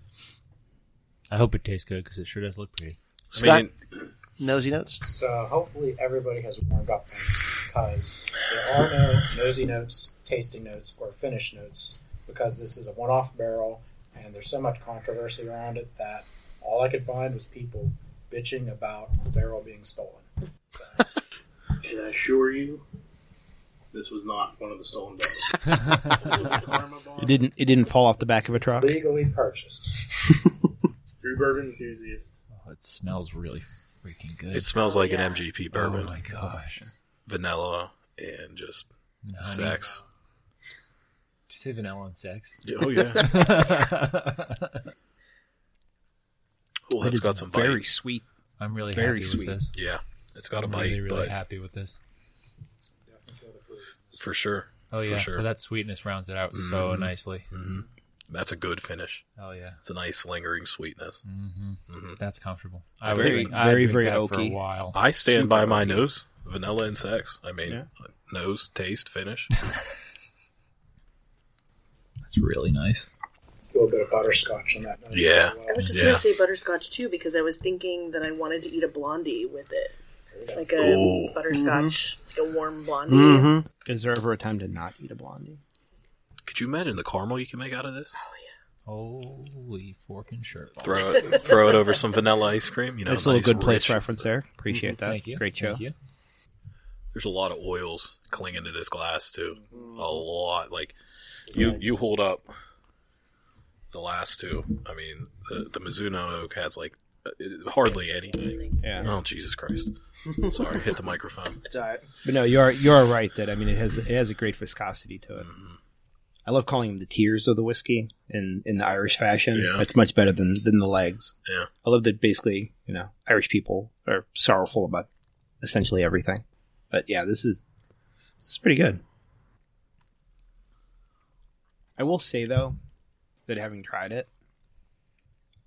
I hope it tastes good because it sure does look pretty. I Scott? mean, Nosy notes. So hopefully everybody has warmed up on because there are no nosy notes, tasting notes, or finish notes because this is a one-off barrel and there's so much controversy around it that all I could find was people bitching about the barrel being stolen. And I assure you, this was not one of the stolen barrels. it didn't it didn't fall off the back of a truck Legally purchased. Through bourbon enthusiast. Oh, it smells really freaking good. it smells like yeah. an MGP oh bourbon. oh my gosh. vanilla, and just Honey. sex. Did you say vanilla and sex? Oh yeah. oh, That that's is got some very bite. sweet I'm really Very happy sweet. with this. Yeah, it's got a I'm bite, really, really but happy with this. For sure. Oh for yeah, sure. but that sweetness rounds it out so Mhm. nicely. hmm That's a good finish. Oh yeah, It's a nice lingering sweetness. hmm hmm that's comfortable. Very- drink- I'd very, drink very that for a oaky. while. I stand Super by my oaky. nose. vanilla and sex. I mean, Yeah. nose, taste, finish. That's really nice. A little bit of butterscotch on that. nose Yeah. well. I was just Yeah. gonna say butterscotch too because I was thinking that I wanted to eat a blondie with it, like a Ooh. butterscotch, mm-hmm. like a warm blondie. Mm-hmm. Is there ever a time to not eat a blondie? Could you imagine the caramel you can make out of this? Oh, Holy fork and shirt. ball. Throw it, throw it over some vanilla ice cream. You know, That's a little nice, good place reference there. Appreciate mm-hmm. that. Thank you. Great show. Thank you. There's a lot of oils clinging to this glass too. Mm-hmm. A lot. Like you, you hold up the last two. I mean, the the Mizunara oak has like hardly anything. Yeah. Oh Jesus Christ! Sorry, hit the microphone. It's all right. But no, you're you're right that I mean it has it has a great viscosity to it. Mm-hmm. I love calling them the tears of the whiskey in in the Irish fashion. Yeah. It's much better than than the legs. Yeah. I love that basically, you know, Irish people are sorrowful about essentially everything. But yeah, this is this is pretty good. I will say though that having tried it,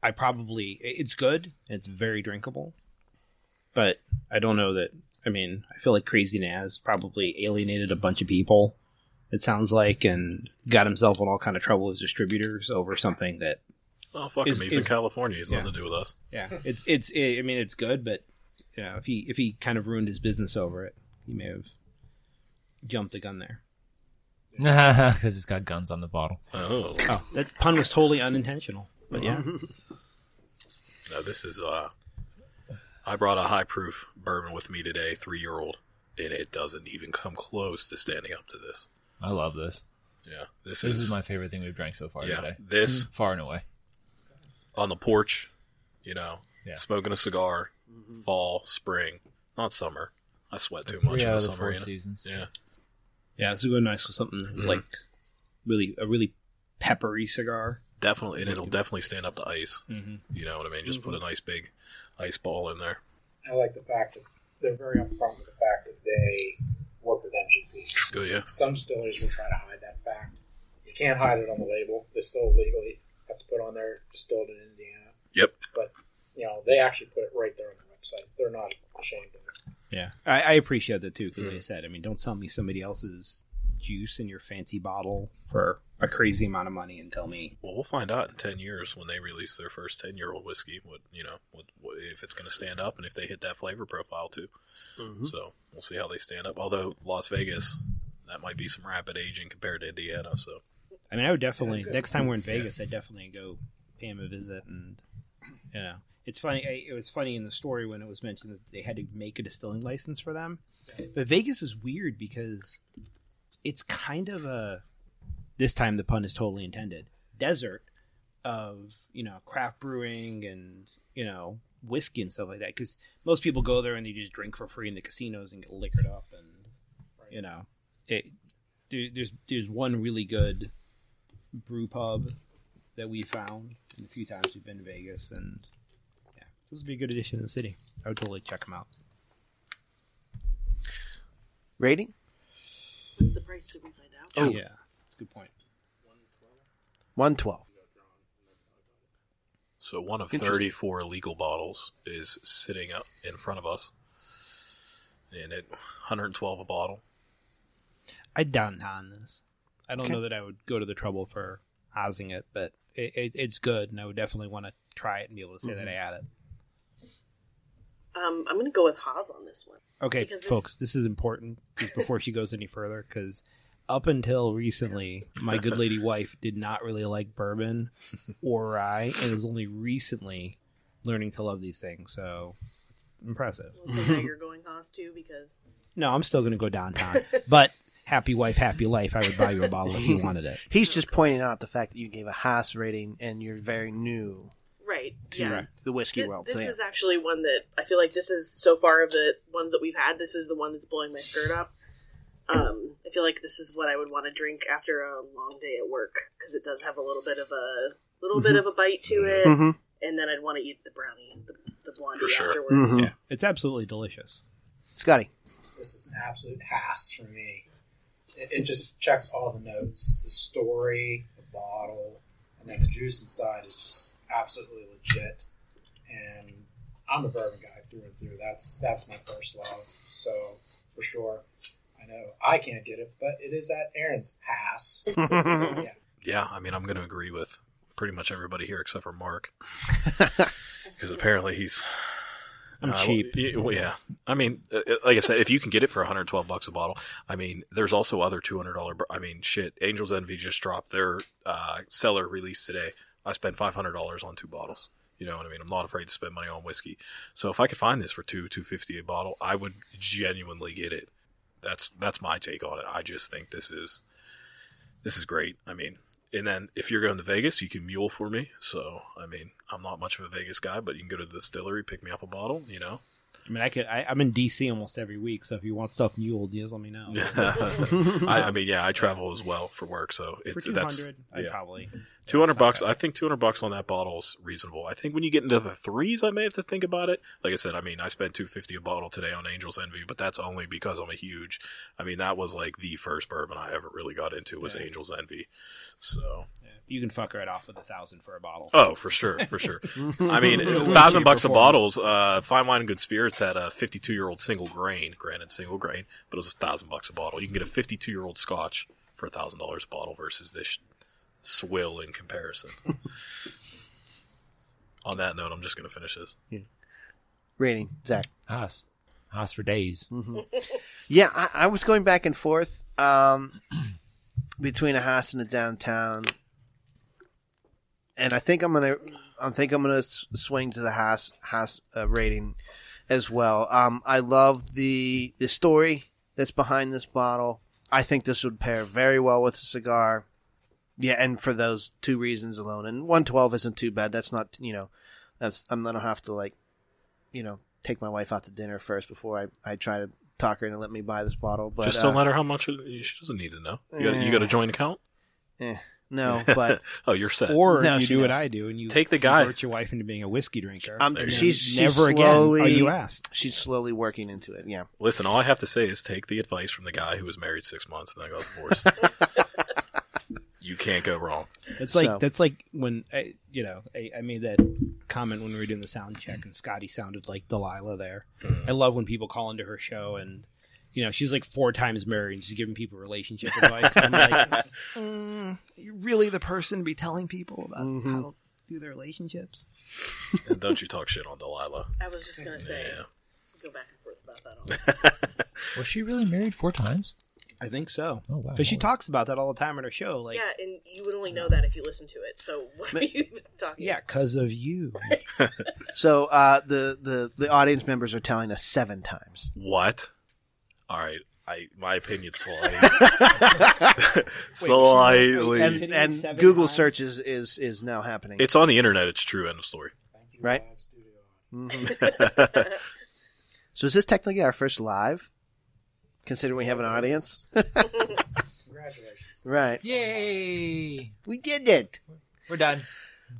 I probably it's good. It's very drinkable, but I don't know that. I mean, I feel like Crazy Naz probably alienated a bunch of people. It sounds like, and got himself in all kind of trouble as distributors over something that Oh fuck Is- him! He's in California. He's yeah. nothing to do with us. yeah, it's it's. I mean, it's good, but you know, if he if he kind of ruined his business over it, he may have jumped the gun there. Because it's got guns on the bottle. Oh Oh, that pun was totally unintentional. But yeah, mm-hmm. No, this is. uh I brought a high proof bourbon with me today, three year old, and it doesn't even come close to standing up to this. I love this. Yeah, this, This is, is my favorite thing we've drank so far yeah. today. This Far and away. on the porch, you know, Yeah. smoking a cigar, fall, spring, not summer. I sweat too much Three in the of the summer. four You know? seasons. Yeah, yeah, this would go nice with something that was Mhm. like really a really peppery cigar. Definitely, and it'll definitely stand up to ice. Mm-hmm. You know what I mean? Just put a nice big ice ball in there. I like the fact that they're very upfront with the fact that they work with MGP. Good, yeah. Some distilleries will try to hide that fact. You can't hide it on the label. They still legally have to put on there distilled in Indiana. Yep. But you know, they actually put it right there on the website. They're not ashamed of it. Yeah, I, I appreciate that too. Because like I said, I mean, don't sell me somebody else's juice in your fancy bottle for a crazy amount of money and tell me Well, we'll find out in ten years when they release their first ten-year-old whiskey. What you know, what, what if it's going to stand up, and if they hit that flavor profile too. Mm-hmm. So we'll see how they stand up. Although Las Vegas, that might be some rapid aging compared to Indiana. So I mean, I would definitely next time we're in Vegas, I'd definitely go pay him a visit, and you know, it's funny. I, it was funny in the story when it was mentioned that they had to make a distilling license for them. But Vegas is weird because it's kind of a this time the pun is totally intended desert of you know craft brewing and you know whiskey and stuff like that. Because most people go there and they just drink for free in the casinos and get liquored up, and you know, it, there, there's there's one really good brew pub that we found in the few times we've been to Vegas, and yeah, this would be a good addition to the city. I would totally check them out. Rating? What's the price? Did we find out? Oh. yeah, that's a good point. 112. So one of 34 legal bottles is sitting up in front of us. And at 112 a bottle. I'd down on this. I don't Okay. know that I would go to the trouble for housing it, but it, it, it's good, and I would definitely want to try it and be able to say that I had it. Um, I'm gonna go with Haas on this one. Okay, this- folks, this is important just before she goes any further because up until recently, my good lady wife did not really like bourbon or rye, and is only recently learning to love these things. So it's impressive. Well, so now you're going Haas too because No, I'm still going to go downtown, but happy wife, happy life. I would buy you a bottle if you wanted it. He's just pointing out the fact that you gave a Haas rating and you're very new right, to yeah. the whiskey Thi- world. This So, yeah. is actually one that I feel like this is so far of the ones that we've had. This is the one that's blowing my skirt up. Um, I feel like this is what I would want to drink after a long day at work because it does have a little bit of a little bit of a bite to it, Mhm. and then I'd want to eat the brownie, the, the blondie For sure. afterwards. Mhm. Yeah, it's absolutely delicious. Scotty. This is an absolute pass for me. It, it just checks all the notes. The story, the bottle, and then the juice inside is just absolutely legit. And I'm a bourbon guy through and through. That's that's my first love. So for sure. I know I can't get it, but it is at Aaron's house. yeah. Yeah, I mean, I'm going to agree with pretty much everybody here except for Mark, because apparently he's. I'm uh, cheap. well, yeah, I mean, uh, like I said, if you can get it for 112 bucks a bottle, I mean, there's also other 200 dollar. I mean, shit, Angels Envy just dropped their uh, cellar release today. I spent 500 dollars on two bottles. You know what I mean? I'm not afraid to spend money on whiskey. So if I could find this for two 250 a bottle, I would genuinely get it. That's that's my take on it. I just think this is this is great. I mean, and then if you're going to Vegas, you can mule for me. So I mean, I'm not much of a Vegas guy, but you can go to the distillery, pick me up a bottle. You know, I mean, I could. I, I'm in DC almost every week, so if you want stuff muled, just let me know. I, I mean, yeah, I travel as well for work, so For it's two that's yeah. probably two hundred bucks. I think two hundred bucks on that bottle is reasonable. I think when you get into the threes, I may have to think about it. Like I said, I mean, I spent two fifty a bottle today on Angels Envy, but that's only because I'm a huge. I mean, that was like the first bourbon I ever really got into was Yeah. Angels Envy. So Yeah, you can fuck right off with a thousand for a bottle. Oh, for sure, for sure. I mean, a thousand bucks a performance. bottles. Uh, Fine Wine and Good Spirits had a fifty-two-year-old single grain, granted single grain, but it was a thousand bucks a bottle. You can get a fifty-two-year-old Scotch for a thousand dollars a bottle versus this swill in comparison. On that note, I'm just going to finish this. Rating, Zach. Haas. Haas for days. Yeah, I, I was going back and forth um, between a house and a downtown, and I think I'm gonna, I think I'm gonna swing to the house house uh, rating as well. Um, I love the the story that's behind this bottle. I think this would pair very well with a cigar. Yeah, and for those two reasons alone, and one twelve isn't too bad. That's not you know, that's I'm gonna have to like, you know, take my wife out to dinner first before I, I try to talk her into let me buy this bottle. But just uh, don't let her how much it, she doesn't need to know. You got you got a joint account? eh, no, but oh, you're set. Or No, you she do what. I do and you Take the guy. convert your wife into being a whiskey drinker. um, There you go. she's, she's never slowly again are you asked. she's slowly working into it. Yeah, Listen, all I have to say is take the advice from the guy who was married six months and then got divorced. you can't go wrong. It's like So- that's like when I, you know I, I made that comment when we were doing the sound check and Scotty sounded like Delilah there. I love when people call into her show and you know she's like four times married and she's giving people relationship advice. I'm like, mm, you're really the person to be telling people about how to do their relationships. And don't you talk shit on Delilah. I was just gonna say, Yeah. go back and forth about that. All. Was she really married four times? I think so. Oh, wow. Because she talks about that all the time on her show. Like, yeah, and you would only know that if you listened to it. So what are you talking? yeah, because of you. so uh, the the the audience members are telling us seven times. What? All right. I my opinion slightly. slightly. and Hitting and Google times? search is, is is now happening. it's on the internet. It's true. End of story. right. Studio. So is this technically our first live? Considering we have an audience, Congratulations. right? Yay! We did it. We're done.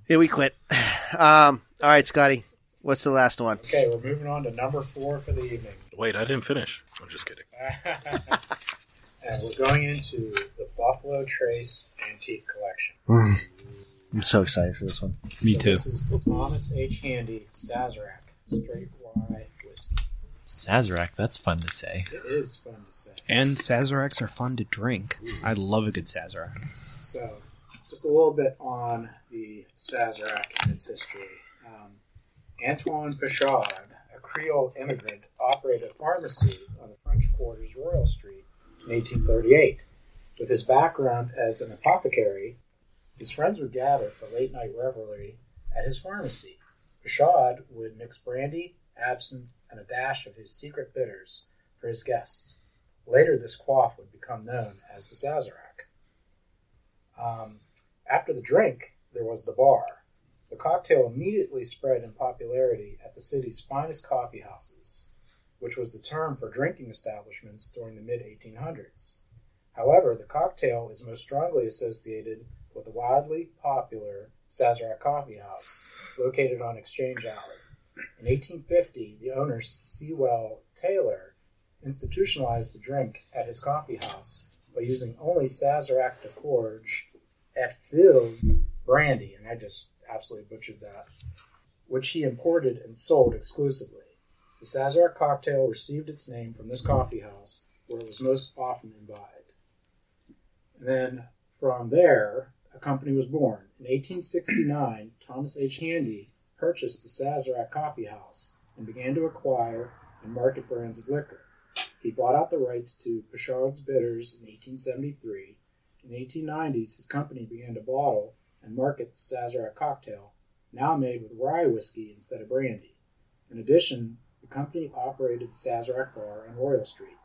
Yeah, we quit. Um, all right, Scotty. What's the last one? Okay, we're moving on to number four for the evening. Wait, I didn't finish. I'm just kidding. and we're going into the Buffalo Trace Antique Collection. I'm so excited for this one. Me So This is the Thomas H. Handy Sazerac Straight Rye Whiskey. Sazerac, that's fun to say. It is fun to say. And Sazeracs are fun to drink. I love a good Sazerac. So, just a little bit on the Sazerac and its history. Um, Antoine Pichard, a Creole immigrant, operated a pharmacy on the French Quarter's Royal Street in 1838. With his background as an apothecary, his friends would gather for late night revelry at his pharmacy. Pichard would mix brandy, absinthe, and a dash of his secret bitters for his guests. Later, this quaff would become known as the Sazerac. Um, after the drink, there was the bar. The cocktail immediately spread in popularity at the city's finest coffee houses, which was the term for drinking establishments during the mid 1800s. However, the cocktail is most strongly associated with the wildly popular Sazerac Coffee House, located on Exchange Alley. In 1850, the owner, Sewell Taylor, institutionalized the drink at his coffee house by using only Sazerac de Forge at Phil's brandy, and I just absolutely butchered that, which he imported and sold exclusively. The Sazerac cocktail received its name from this coffee house, where it was most often imbibed. And then from there, a company was born. In 1869, Thomas H. Handy purchased the Sazerac Coffee House and began to acquire and market brands of liquor. He bought out the rights to Pichard's Bitters in 1873. In the 1890s, his company began to bottle and market the Sazerac cocktail, now made with rye whiskey instead of brandy. In addition, the company operated the Sazerac Bar on Royal Street.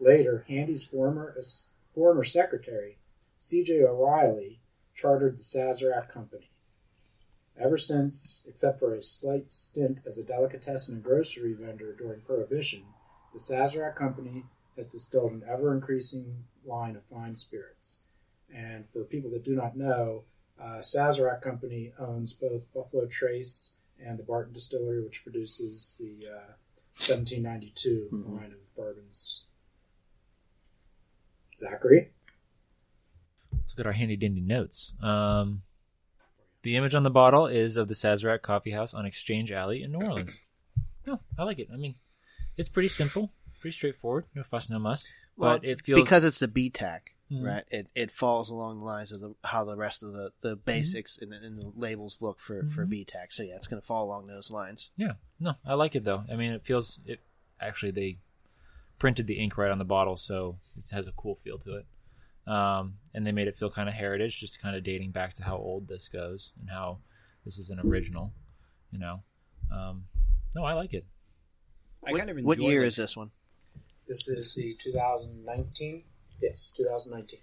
Later, Handy's former, former secretary, C.J. O'Reilly, chartered the Sazerac Company. Ever since, except for a slight stint as a delicatessen and grocery vendor during Prohibition, the Sazerac Company has distilled an ever increasing line of fine spirits. And for people that do not know, uh, Sazerac Company owns both Buffalo Trace and the Barton Distillery, which produces the uh, 1792 Mhm. line of bourbons. Zachary? Let's look at our handy dandy notes. Um, the image on the bottle is of the Sazerac Coffee House on Exchange Alley in New Orleans. No, I like it. I mean, it's pretty simple, pretty straightforward. No fuss, no muss. But it feels because it's the BTAC, Mhm. right? It it falls along the lines of the how the rest of the, the basics and, the, and the labels look for for Mhm. BTAC. So yeah, it's going to fall along those lines. Yeah, no, I like it though. I mean, it feels it. Actually, they printed the ink right on the bottle, so it has a cool feel to it. Um, and they made it feel kind of heritage, just kind of dating back to how old this goes and how this is an original. You know, um, no, I like it. I what, kind of enjoy what year like, is this one? This is the 2019? Yes, 2019.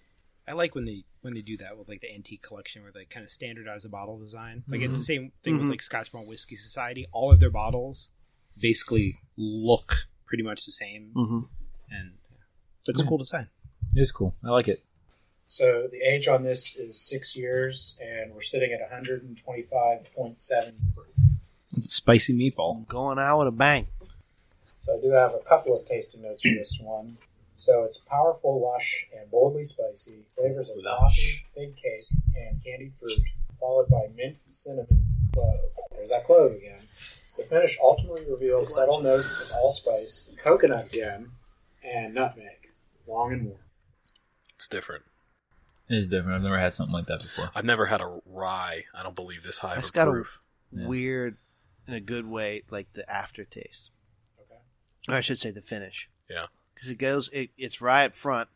I like when they when they do that with like the antique collection where they kind of standardize the bottle design. Like it's the same thing Mhm. with like Scotch Malt Whiskey Society. All of their bottles basically look pretty much the same, Mm-hmm. and it's a cool design. It is cool. I like it. So the age on this is six years, and we're sitting at 125.7 proof. It's a spicy meatball. Going out with a bang. So I do have a couple of tasting notes for this one. So it's powerful, lush, and boldly spicy. Flavors of coffee, fig cake, and candied fruit, followed by mint, cinnamon, and clove. There's that clove again. The finish ultimately reveals subtle notes of allspice, coconut gem, and nutmeg. Long and warm. It's different. It is different. I've never had something like that before. I've never had a rye. I don't believe this high of It's a got a- proof. Yeah. Weird, in a good way, like the aftertaste. Okay. Or I should say the finish. Yeah. Because it goes, it, it's right up front.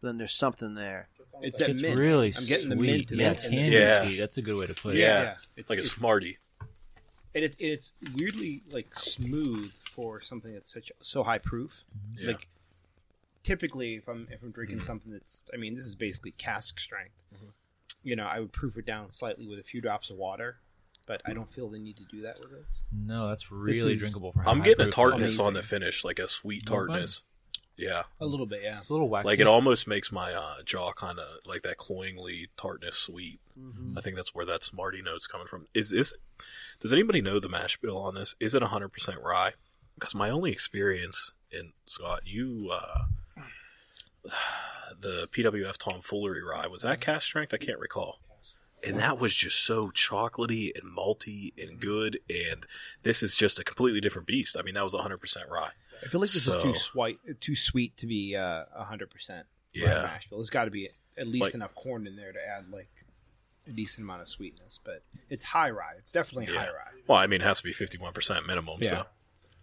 Then there's something there. It's almost It's like- that It's mint. really I'm getting the sweet. mint and yeah, the- and the- candy Yeah. sweet. That's a good way to put it. Yeah. It's like a it's, Smartie. and it's it's weirdly like smooth for something that's such so high proof. Yeah. Like typically, if I'm if I'm drinking mm-hmm. something that's, I mean, this is basically cask strength. Mm-hmm. You know, I would proof it down slightly with a few drops of water, but I don't feel the need to do that with this. No, that's really is- drinkable for. how I'm getting a tartness is. on the finish, like a sweet tartness. Yeah. A little bit, yeah. It's a little waxy. Like it almost makes my uh, jaw kind of like that cloyingly tartness sweet. Mm-hmm. I think that's where that Smartie note's coming from. Is this? Does anybody know the mash bill on this? Is it 100 percent rye? Because my only experience in Scott, you, uh, the PWF Tomfoolery rye was that cask strength? I can't recall. And that was just so chocolatey and malty and good. And this is just a completely different beast. I mean, that was 100 percent rye. I feel like this is too sweet, too sweet to be uh, hundred percent. Yeah. mash bill. There's got to be at least Like- enough corn in there to add like a decent amount of sweetness. But it's high rye. It's definitely Yeah. high rye. Well, I mean, it has to be 51 percent minimum. Yeah. So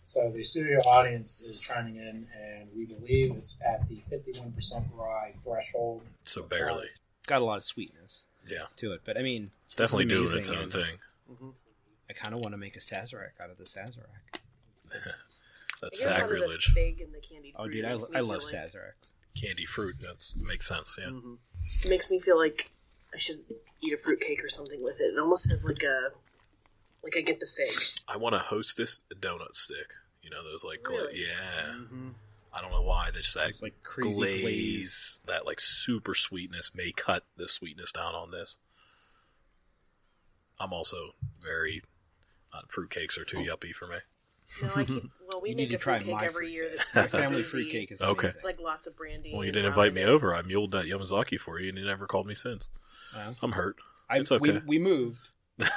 So the studio audience is chiming in, and we believe it's at the 51% rye threshold. so barely. Got a lot of sweetness Yeah. to it. But I mean, It's this is definitely doing its own and thing. I kind of want to make a Sazerac out of the Sazerac. That's I get a lot of the sacrilege. fig and the candied Oh, dude, I, I love feel like- Sazeracs. Candy fruit. That makes sense. Yeah. Mm-hmm. It makes me feel like I should eat a fruit cake or something with it. It almost has like a like I get the fig. I want to host this donut stick. You know those like gla- Really? yeah. Mm-hmm. I don't know why. They just that It's like crazy glaze, glaze. that like super sweetness may cut the sweetness down on this. I'm also very uh, fruitcakes are too yuppie for me. No, I keep, well, we You make need a to try cake my every fruit year. cake. That's My family easy. fruit cake is Okay. amazing. It's like lots of brandy. Well, you didn't invite me it. over. I muled that Yamazaki for you, and you never called me since. Well, I'm hurt. I, It's okay. we, we moved,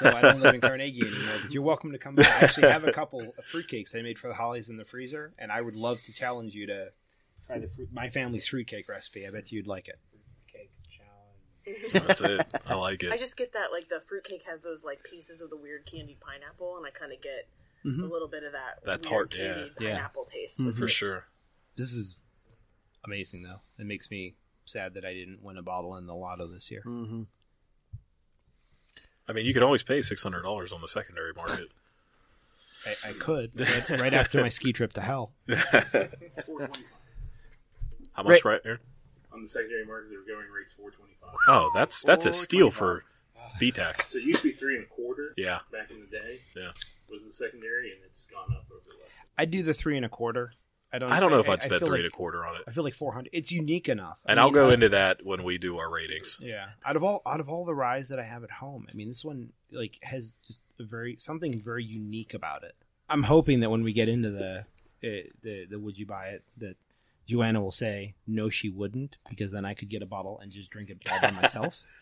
so I don't live in Carnegie anymore. But you're welcome to come by. I actually have a couple of fruitcakes I made for the holidays in the freezer, and I would love to challenge you to try the fruit, my family's fruitcake recipe. I bet you'd like it. Cake challenge. That's it. I like it. I just get that like the fruitcake has those like pieces of the weird candied pineapple, and I kind of get Mhm. a little bit of that That weird tart, yeah. candied Yeah. pineapple taste. Mhm. For this. sure. This is amazing, though. It makes me sad that I didn't win a bottle in the lotto this year. hmm I mean, you can always pay six hundred dollars on the secondary market. I, I could right, right after my ski trip to hell. How much, right there? On the secondary market, they're going rate's four twenty five. Oh, that's that's a steal for BTAC. So it used to be three and a quarter Yeah, back in the day. Yeah. Was the secondary, and it's gone up over the last. I'd do the three and a quarter. I don't. I don't know if I'd I spend feel three like- and a quarter on it, I feel like four hundred. It's unique enough. I and I'll go I- into that when we do our ratings. Yeah, out of all out of all the ryes that I have at home, I mean, this one like has just a very something very unique about it. I'm hoping that when we get into the uh, the the would you buy it that Joanna will say no, she wouldn't, because then I could get a bottle and just drink it all by myself.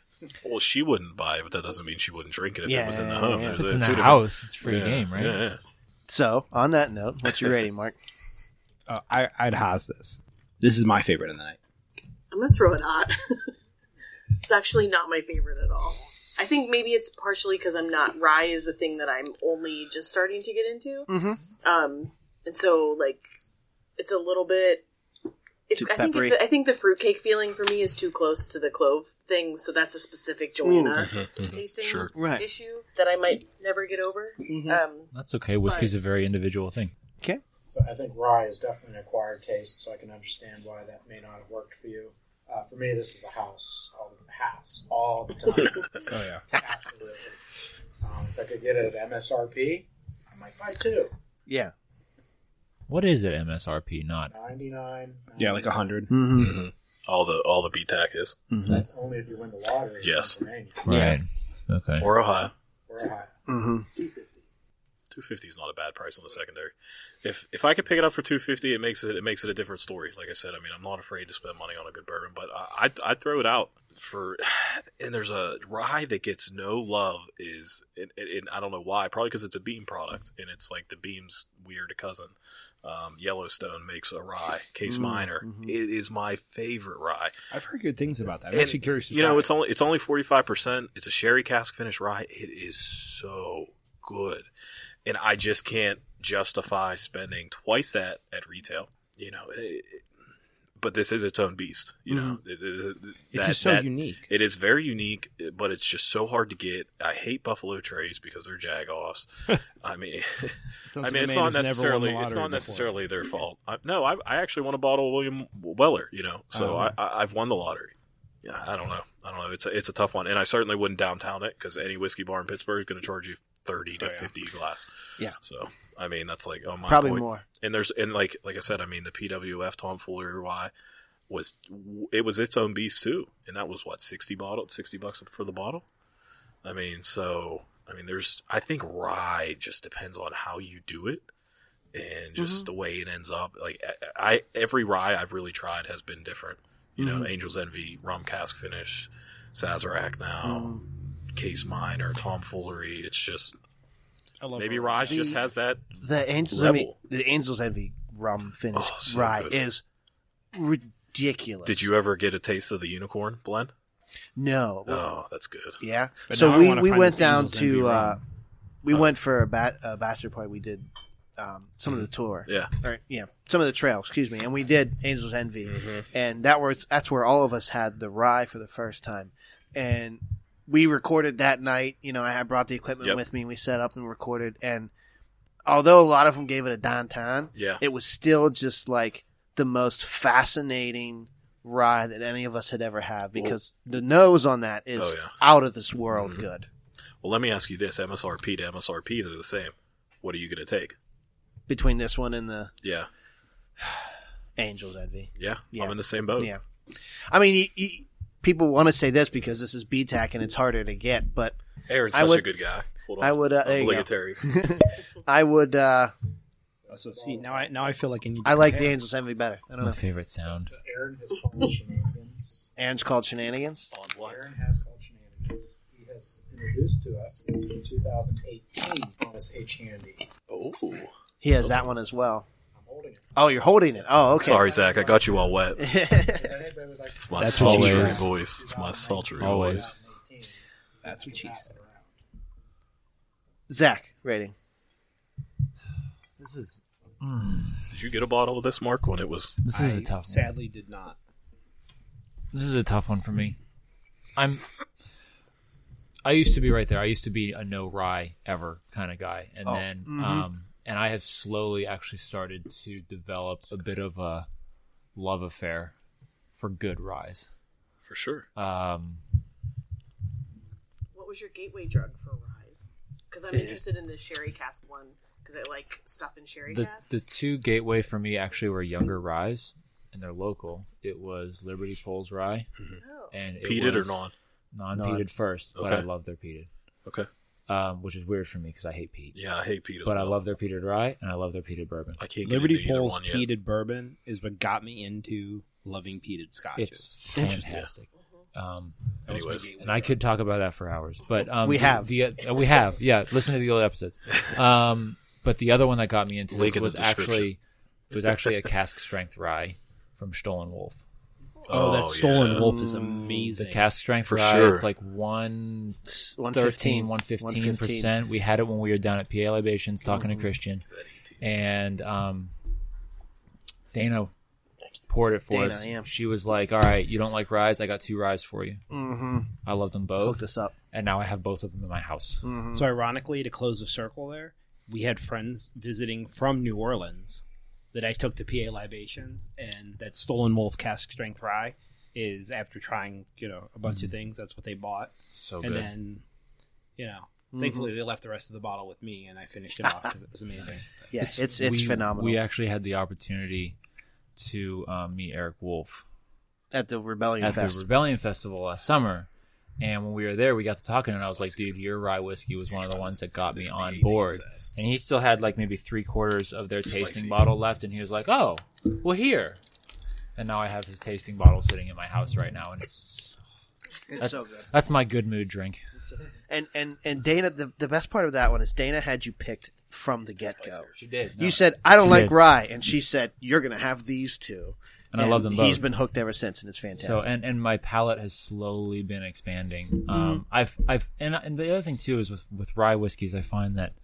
Well, she wouldn't buy it, but that doesn't mean she wouldn't drink it if Yeah, it was in the yeah, home. yeah. They're- If it's they're in the two different- house, it's free Yeah, game, right? Yeah, yeah. So, on that note, what's your rating, Mark? Uh, I, I'd Haas this. This is my favorite of the night. I'm gonna throw it out. it's actually not my favorite at all. I think maybe it's partially because I'm not rye is a thing that I'm only just starting to get into. Mm-hmm. Um, and so like it's a little bit. It's, Too I think it, I think the fruitcake feeling for me is too close to the clove thing, so that's a specific Joanna tasting Sure. Right. issue that I might never get over. Um, That's okay. Whiskey's a very individual thing. Okay. So I think rye is definitely an acquired taste, so I can understand why that may not have worked for you. Uh, for me, this is a house, all the house, all the time. Oh yeah, Absolutely. Um, if I could get it at MSRP, I might buy two. Yeah. What is it, MSRP? Not. 99 yeah, like a hundred. Mm-hmm. Mhm. All the all the BTAC is That's only if you win the lottery Yes. Pennsylvania Right. Okay. or Ohio. or Ohio. Mm-hmm. 250 is not a bad price on the secondary. If if I could pick it up for 250, it makes it it makes it a different story. Like I said, I mean, I'm not afraid to spend money on a good bourbon, but I I'd, I'd throw it out for. And there's a rye that gets no love is, and, and I don't know why. Probably because it's a Beam product, and it's like the Beam's weird cousin. Um, Yellowstone makes a rye, Case Minor. It is my favorite rye. I've heard good things about that. I'm And, actually curious. You know, it's it. only it's only forty five percent. It's a sherry cask finish rye. It is so good, and I just can't justify spending twice that at retail. You know, it, it- but this is its own beast. You know, It- it- it- it's just so that- unique. It is very unique, but it's just so hard to get. I hate Buffalo Trace because they're jagoffs. I mean, I mean, it's not necessarily it's not necessarily their fault. I, no, I, I actually want a bottle of William Weller. You know, so Oh. I, I, I've won the lottery. Yeah, I don't know. I don't know. It's a, it's a tough one, and I certainly wouldn't downtown it because any whiskey bar in Pittsburgh is going to charge you thirty to Oh, yeah. fifty glass. Yeah. So I mean, that's like oh my Probably point. more. And there's and like like I said, I mean the PWF tomfoolery Y was it was its own beast too, and that was what sixty bottle, sixty bucks for the bottle. I mean, so I mean, there's I think rye just depends on how you do it and just mm-hmm. the way it ends up. Like I, I every rye I've really tried has been different. You know, mm-hmm. Angel's Envy, rum cask finish, Sazerac now, mm-hmm. Case Minor, tomfoolery. It's just I love maybe it. rye The- just has that. The Angels Rebel. Envy, the Angels Envy rum finish Oh, so rye good. is ridiculous. Did you ever get a taste of the unicorn blend? No. Oh, that's good. Yeah. But so we we went down to uh, we Oh. went for a, bat, a bachelor party. We did um, some of the tour. Yeah. Or, yeah, some of the trails. Excuse me, and we did Angels Envy, Mm-hmm. and that was that's where all of us had the rye for the first time, and we recorded that night. You know, I had brought the equipment Yep. with me. We set up and recorded, and although a lot of them gave it a downtown, Yeah. it was still just like the most fascinating ride that any of us had ever had because the nose on that is Oh, yeah. out of this world Mhm. good. Well, let me ask you this: MSRP to MSRP, they're the same. What are you going to take? Between this one and the Yeah, Angels Envy. yeah, Yeah. I'm in the same boat. Yeah. I mean, y y people want to say this because this is BTAC and it's harder to get, but Aaron's I such a good guy. Hold on. I would, uh, there you go. Obligatory. I would, uh, So see now I now I feel like I need. To I like the. Angels Envy better. I don't My know. favorite sound. So Aaron has called shenanigans. Aaron's called Shenanigans. On what? Aaron has called shenanigans. He has introduced to us in 2018 on this H handy. Oh, He has that one as well. I'm holding it. Oh, you're holding it. Oh, okay. sorry, Zach. I got you all wet. If anybody would like It's my That's sultry always- voice. It's my sultry Always. voice. That's what she said. Zach rating. This is Did you get a bottle of this, Mark, when it was? this is I a tough one. sadly did not. This is a tough one for me. I'm. I used to be right there. I used to be a no rye ever kind of guy, and Oh, then mhm. um, and I have slowly actually started to develop a bit of a love affair for good ryes. For sure. Um, What was your gateway drug for Ryes? Because I'm interested in the sherry cask one because I like stuff in sherry the casks. the two gateway for me actually were younger ryes, and they're local. It was Liberty Pole's rye, oh. and it Peated or was non? non-peated first, but I love their peated, Okay. Um, which is weird for me because I hate peat. Yeah, I hate peat as But I love their peated rye and I love their peated bourbon. I can't get Liberty either Pole's one yet. peated bourbon is what got me into loving peated scotches. It's fantastic. Um, Anyways, and I could talk about that for hours, but um, We have. the, uh, we have, yeah. Listen to the old episodes. Um, but the other one that got me into Link this in was actually it was actually a cask strength rye from Stoll & Wolfe. Oh, that Oh, stolen yeah. wolf is amazing. The cask strength For rye, sure. it's like one 115, 115 percent. We had it when we were down at PA Libations talking Mm-hmm. to Christian, and um, Dana poured it for Dana, us. yeah. She was like, "All right, you don't like ryes? I got two ryes for you. Mm-hmm. I love them both, Hooked us up. and now I have both of them in my house." Mm-hmm. So ironically, to close the circle there, we had friends visiting from New Orleans that I took to PA Libations, and that Stoll & Wolfe Cask Strength Rye is after trying, you know, a bunch of things. That's what they bought, So and good. then, you know, thankfully they left the rest of the bottle with me, and I finished it off because it was amazing. Yeah, it's it's, it's we, phenomenal. We actually had the opportunity to um, meet Erik Wolfe at the Rebellion at Fest. the Rebellion Festival last summer. And when we were there, we got to talking, and I was like, "Dude, your rye whiskey was one of the ones that got me This is the on board." And he still had like maybe three quarters of their tasting bottle left, and he was like, "Oh, well, here." And now I have his tasting bottle sitting in my house right now, and it's it's so good. that's my good mood drink. And and and Dana, the the best part of that one is Dana had you picked from the get go. She did. You said I don't She like did. rye, and she said you're gonna have these two. And I love them He's been hooked ever since, and it's fantastic. So and and my palate has slowly been expanding. Um, I've I've and and the other thing too is with with rye whiskeys, I find that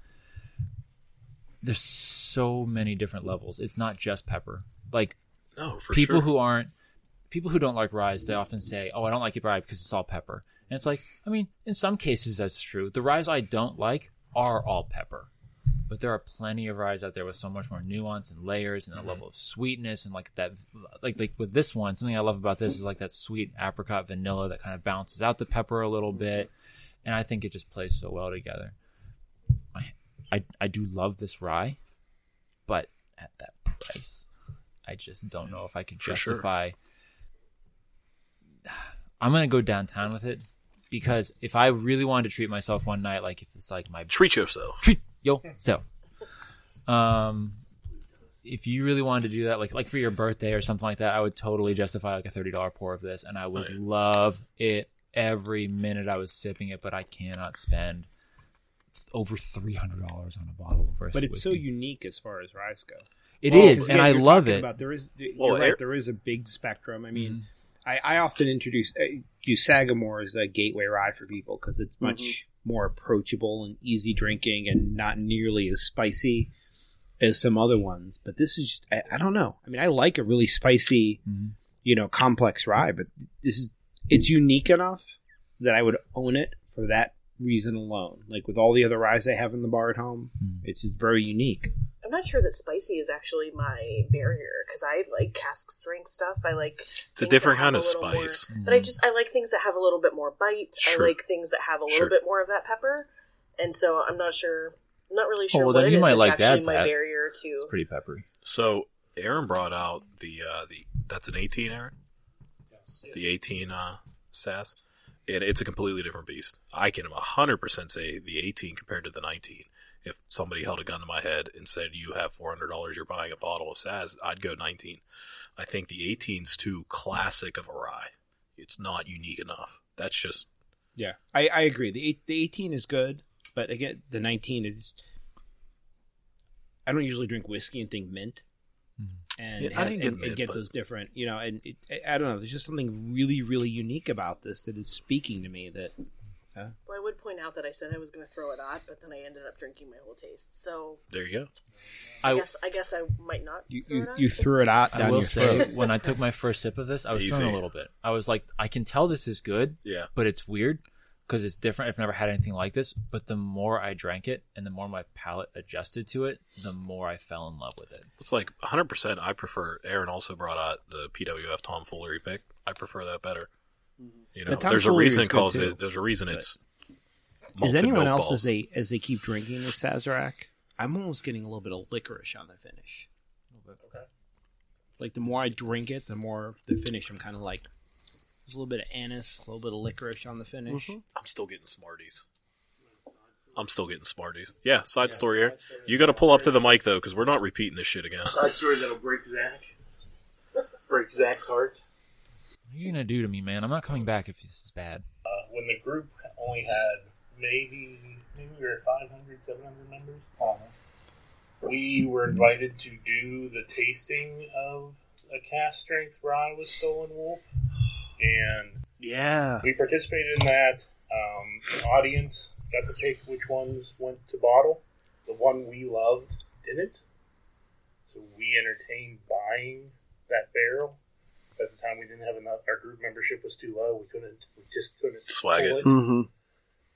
there's so many different levels. It's not just pepper. Like No, for people sure. who aren't people who don't like rye, they often say, "Oh, I don't like it rye because it's all pepper." And it's like, I mean, in some cases that's true. The ryes I don't like are all pepper. But there are plenty of ryes out there with so much more nuance and layers and a mm-hmm. level of sweetness and like that like like with this one, something I love about this is like that sweet apricot vanilla that kind of balances out the pepper a little mm-hmm. bit. And I think it just plays so well together. I I, I do love this rye, but at that price, I just don't know if I could For sure. justify. I'm gonna go downtown with it because if I really wanted to treat myself one night, like if it's like my Treat yourself. treat yourself, um, if you really wanted to do that, like like for your birthday or something like that, I would totally justify like a thirty dollar pour of this, and I would Right. love it every minute I was sipping it. But I cannot spend over three hundred dollars on a bottle of versus But it's so unique as far as ryes go. It Well, is, 'cause and I love it. About, there is, you're Well, right. There is a big spectrum. I mean, Mhm. I, I often introduce uh, use Sagamore as a gateway rye for people because it's much more approachable and easy drinking and not nearly as spicy as some other ones. But this is just I, I don't know. I mean, I like a really spicy, Mhm. you know, complex rye, but this is it's unique enough that I would own it for that reason alone. Like with all the other ryes I have in the bar at home, Mhm. it's just very unique. I'm not sure that spicy is actually my barrier because I like cask strength stuff. I like It's a different kind of spice. but I just I like things that have a little bit more bite. Sure. I like things that have a little Sure. bit more of that pepper, and so I'm not sure. I'm not really sure Oh, well, then it you is might that's like actually that, my Zach. barrier to. It's pretty peppery. So Aaron brought out the uh, the that's an 18, Aaron. Yes. The 18 uh, SAS, and it's a completely different beast. I can 100% say the 18 compared to the 19. If somebody held a gun to my head and said you have $400, you're buying a bottle of SAS, I'd go 19. I think the 18's too classic of a rye. It's not unique enough. That's just Yeah, I, I agree. The eight, the eighteen is good, but again, the nineteen is. I don't usually drink whiskey and think mint, mm-hmm. and, Yeah, have- didn't get and, and get but- those different, you know. And it, I don't know. There's just something really, really unique about this that is speaking to me. That Well, I would point out that I said I was going to throw it out, but then I ended up drinking my whole taste. So There you go. I, I, guess I guess I might not. you throw you, it out. you threw it out I will your say, when I took my first sip of this, I was thrown a little bit. I was like, I can tell this is good, Yeah. but it's weird because it's different. I've never had anything like this. But the more I drank it and the more my palate adjusted to it, the more I fell in love with it. It's like 100%. I prefer, Aaron also brought out the PWF tomfoolery pick. I prefer that better. Mm-hmm. You know, The there's a reason is it calls too. it, there's a reason it's. Is anyone else balls. as they as they keep drinking this Sazerac? I'm almost getting a little bit of licorice on the finish. Okay. Like the more I drink it, the more the finish. I'm kind of like there's a little bit of anise, a little bit of licorice on the finish. Mm-hmm. I'm still getting Smarties. I'm still getting Smarties. Yeah, side Yeah, story side here. story. You got to pull up to the mic though, because we're not repeating this shit again. Side story that'll break Zach. Break Zach's heart. What are you gonna do to me, man? I'm not coming back if this is bad. Uh, when the group only had maybe maybe we were 500, 700 members. We were invited to do the tasting of a cask strength rye with Stoll & Wolfe, and Yeah. we participated in that. Um, the audience got to pick which ones went to bottle. The one we loved didn't. So we entertained buying that barrel. At the time, we didn't have enough. Our group membership was too low. We couldn't. We just couldn't Swag pull it. hmm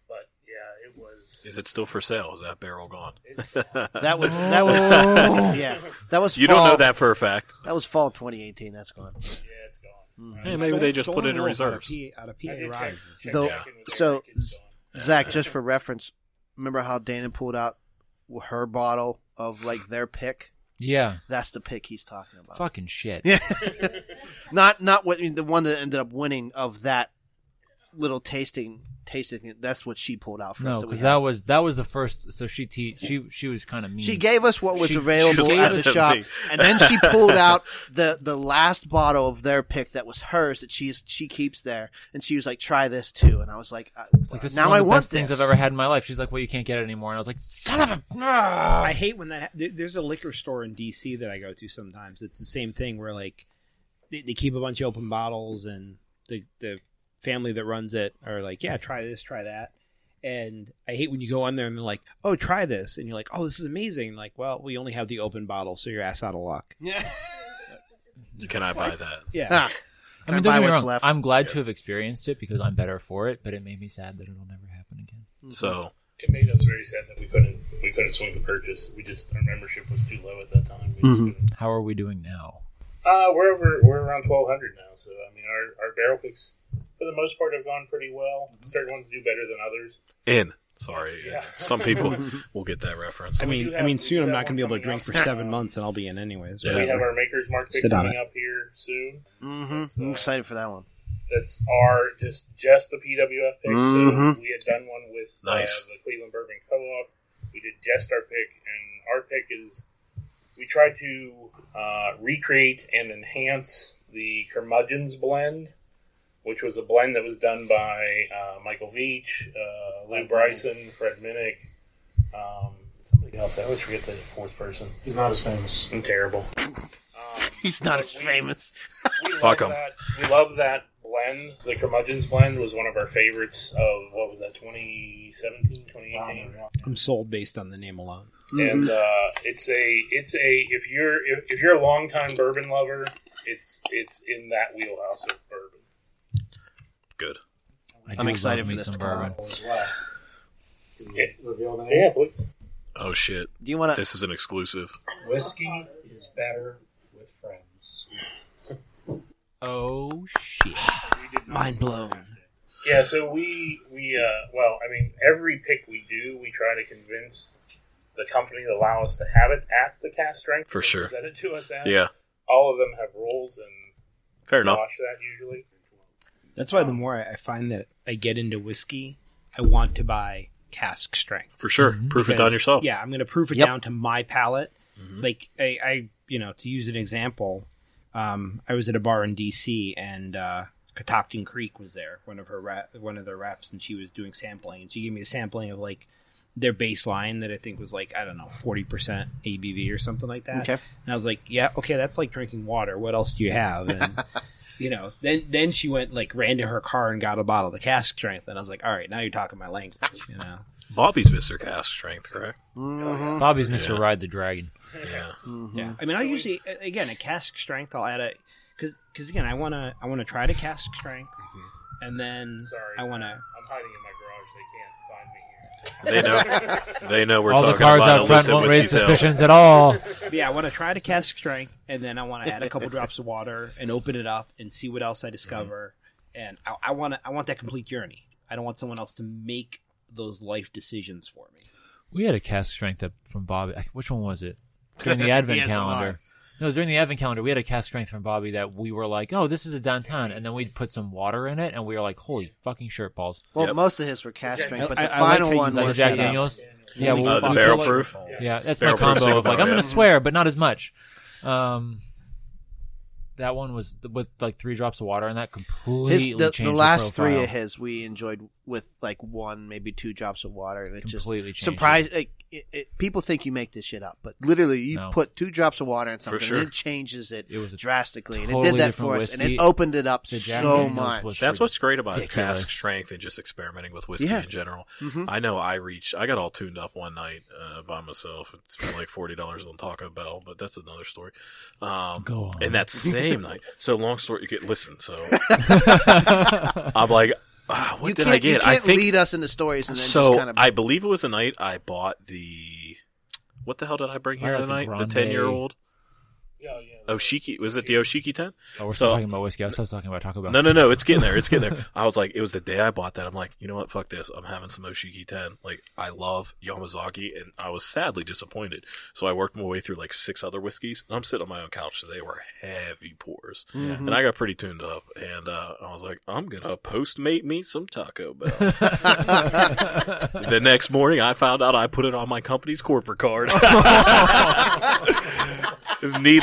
But yeah, it was. Is it still for sale? Is that barrel gone? It's That was that was yeah. That was You fall, don't know that for a fact. That was fall 2018. That's gone. yeah, it's gone. Hey, maybe they just put it in Stoll & Wolfe out of reserves. P- Out of I PA rises. Though- back so, Eric, it's gone. Zach, just for reference, remember how Dana pulled out her bottle of like their pick? Yeah, That's the pick he's talking about. fucking shit. Yeah. not not what the one that ended up winning of that little tasting tasting. That's what she pulled out for us. No, that because had. that was that was the first. So she te- she she was kind of mean. She gave us what was She- available she at the shop, and then she pulled out the the last bottle of their pick that was hers that she's she keeps there, and she was like, "Try this too," and I was like, uh, It's like this "Now one I the want best things. I've ever had in my life. She's like, "Well, you can't get it anymore," and I was like, "Son of a!" Ah. I hate when that. Ha- there's a liquor store in DC that I go to sometimes. It's the same thing where like they, they keep a bunch of open bottles, and the the family that runs it are like, "Yeah, try this, try that." And I hate when you go on there and they're like, "Oh, try this," and you're like, "Oh, this is amazing!" Like, well, we only have the open bottle, so you're ass out of luck. Yeah. Can I buy that? Yeah, Ah. I mean, Can I buy don't get me what's wrong. left? I'm glad to have experienced it because I'm better for it. But it made me sad that it'll never happen again. So It made us very sad that we couldn't we couldn't swing the purchase. We just our membership was too low at that time. We just Mhm. couldn't. How are we doing now? Uh, we're over we're around twelve hundred now. So I mean, our our barrel picks for the most part have gone pretty well. Certain ones do better than others. in. Sorry, Yeah. some people will get that reference. I mean, do I mean, soon I'm not going to be able to drink up. for seven months, and I'll be in anyways. Yeah. We have our Maker's Mark pick Sit on coming it. up here soon. hmm That's, uh, I'm excited for that one. That's our just just the PWF pick. Mhm. So we had done one with Nice. uh, the Cleveland Bourbon Co-op. We did just our pick, and our pick is we tried to uh, recreate and enhance the Curmudgeons blend, which was a blend that was done by uh, Michael Veach, uh, Lew Bryson, Fred Minnick, um, somebody else. I always forget the fourth person. He's not as famous. I'm terrible. He's not as we- famous. we Fuck love 'em. that. We love that blend. The Curmudgeons blend was one of our favorites of what was that 2017, 2018. I'm sold based on the name alone. And uh, it's a it's a if you're if, if you're a longtime bourbon lover, it's it's in that wheelhouse of bourbon. Good. I I'm excited for this some to come bourbon. Well. Yeah. you reveal the name? Yeah, please. Oh shit, Do you want to? this is an exclusive. Whiskey is better with friends. Oh shit! Mind blown. Yeah, so we we uh, well, I mean, every pick we do, we try to convince the company to allow us to have it at the cask strength For sure. Present it to us at. Yeah, all of them have rules and fair enough. wash that usually. That's why the more I I find that I get into whiskey, I want to buy cask strength. For sure. Proof it Because, down yourself. Yeah, I'm going to proof it Yep. down to my palate. Like I, I, you know, to use an example, um, I was at a bar in DC and uh, Catoctin Creek was there, one of her rap, one of their reps, and she was doing sampling, and she gave me a sampling of like their baseline that I think was like I don't know forty percent ABV or something like that. Okay. And I was like, yeah, okay, that's like drinking water. What else do you have? And you know, then then she went like ran to her car and got a bottle of the cask strength, and I was like, all right, now you're talking my language. You know. Bobby's Mr. Cask Strength, correct? Mm-hmm. Bobby's Mr. Yeah. Ride the Dragon. Yeah. Mm-hmm. Yeah, I mean, I usually a- again a cask strength. I'll add a because because again, I wanna I wanna try to cask strength, mm-hmm. and then Sorry. I wanna I'm hiding in my garage. They can't find me here. They know. They know we're All the talking cars about out front illicit won't whiskey raise sales. suspicions at all. yeah, I want to try the cask strength, and then I want to add a couple drops of water and open it up and see what else I discover. And I, I want to I want that complete journey. I don't want someone else to make those life decisions for me. We had a cask strength up from Bobby. Which one was it? During the Advent He has a calendar. No, during the Advent calendar, we had a cask strength from Bobby that we were like, "Oh, this is a downtown," and then we'd put some water in it, and we were like, "Holy fucking shirt balls!" Well, Yep. most of his were cask strength, but I- the I like final how you one Like was Jack the- Daniels. Yeah, Holy we, Uh, the fuck. barrel Like- proof. yeah, that's Barrel my proof combo single of like I'm barrel, gonna yeah. swear, but not as much. Um, that one was th- with like three drops of water, and that completely His, the, changed the last profile. three of his we enjoyed with like one, maybe two drops of water, and it just Completely changed surprised. Like, it, it, people think you make this shit up, but literally, you No. put two drops of water in something, sure. and it changes it, It was a drastically, and it totally did that different for us, and whiskey. it opened it up The Jack so Daniels much. was That's what's great about ridiculous. cask strength and just experimenting with whiskey Yeah. in general. Mhm. I know I reached, I got all tuned up one night uh, by myself. It spent like forty dollars on Taco Bell, but that's another story. Um, Go on. And that same night, so long story. You get listen. So I'm like, ah, what you did can't, I get? You I can't think lead us into stories and then so. just kind of. I believe it was the night I bought the. What the hell did I bring here the tonight? The ten year old Yeah, yeah. Oshiki. Was it the Oshiki ten? Oh, we're still So- talking about whiskey. I was still talking about Taco Bell. No, no, no. It's getting there. It's getting there. I was like, it was the day I bought that. I'm like, you know what? Fuck this. I'm having some Oshiki 10. Like, I love Yamazaki, and I was sadly disappointed. So I worked my way through like six other whiskeys. And I'm sitting on my own couch. So they were heavy pours. Mm-hmm. And I got pretty tuned up. And uh, I was like, I'm going to postmate me some Taco Bell. the next morning, I found out I put it on my company's corporate card.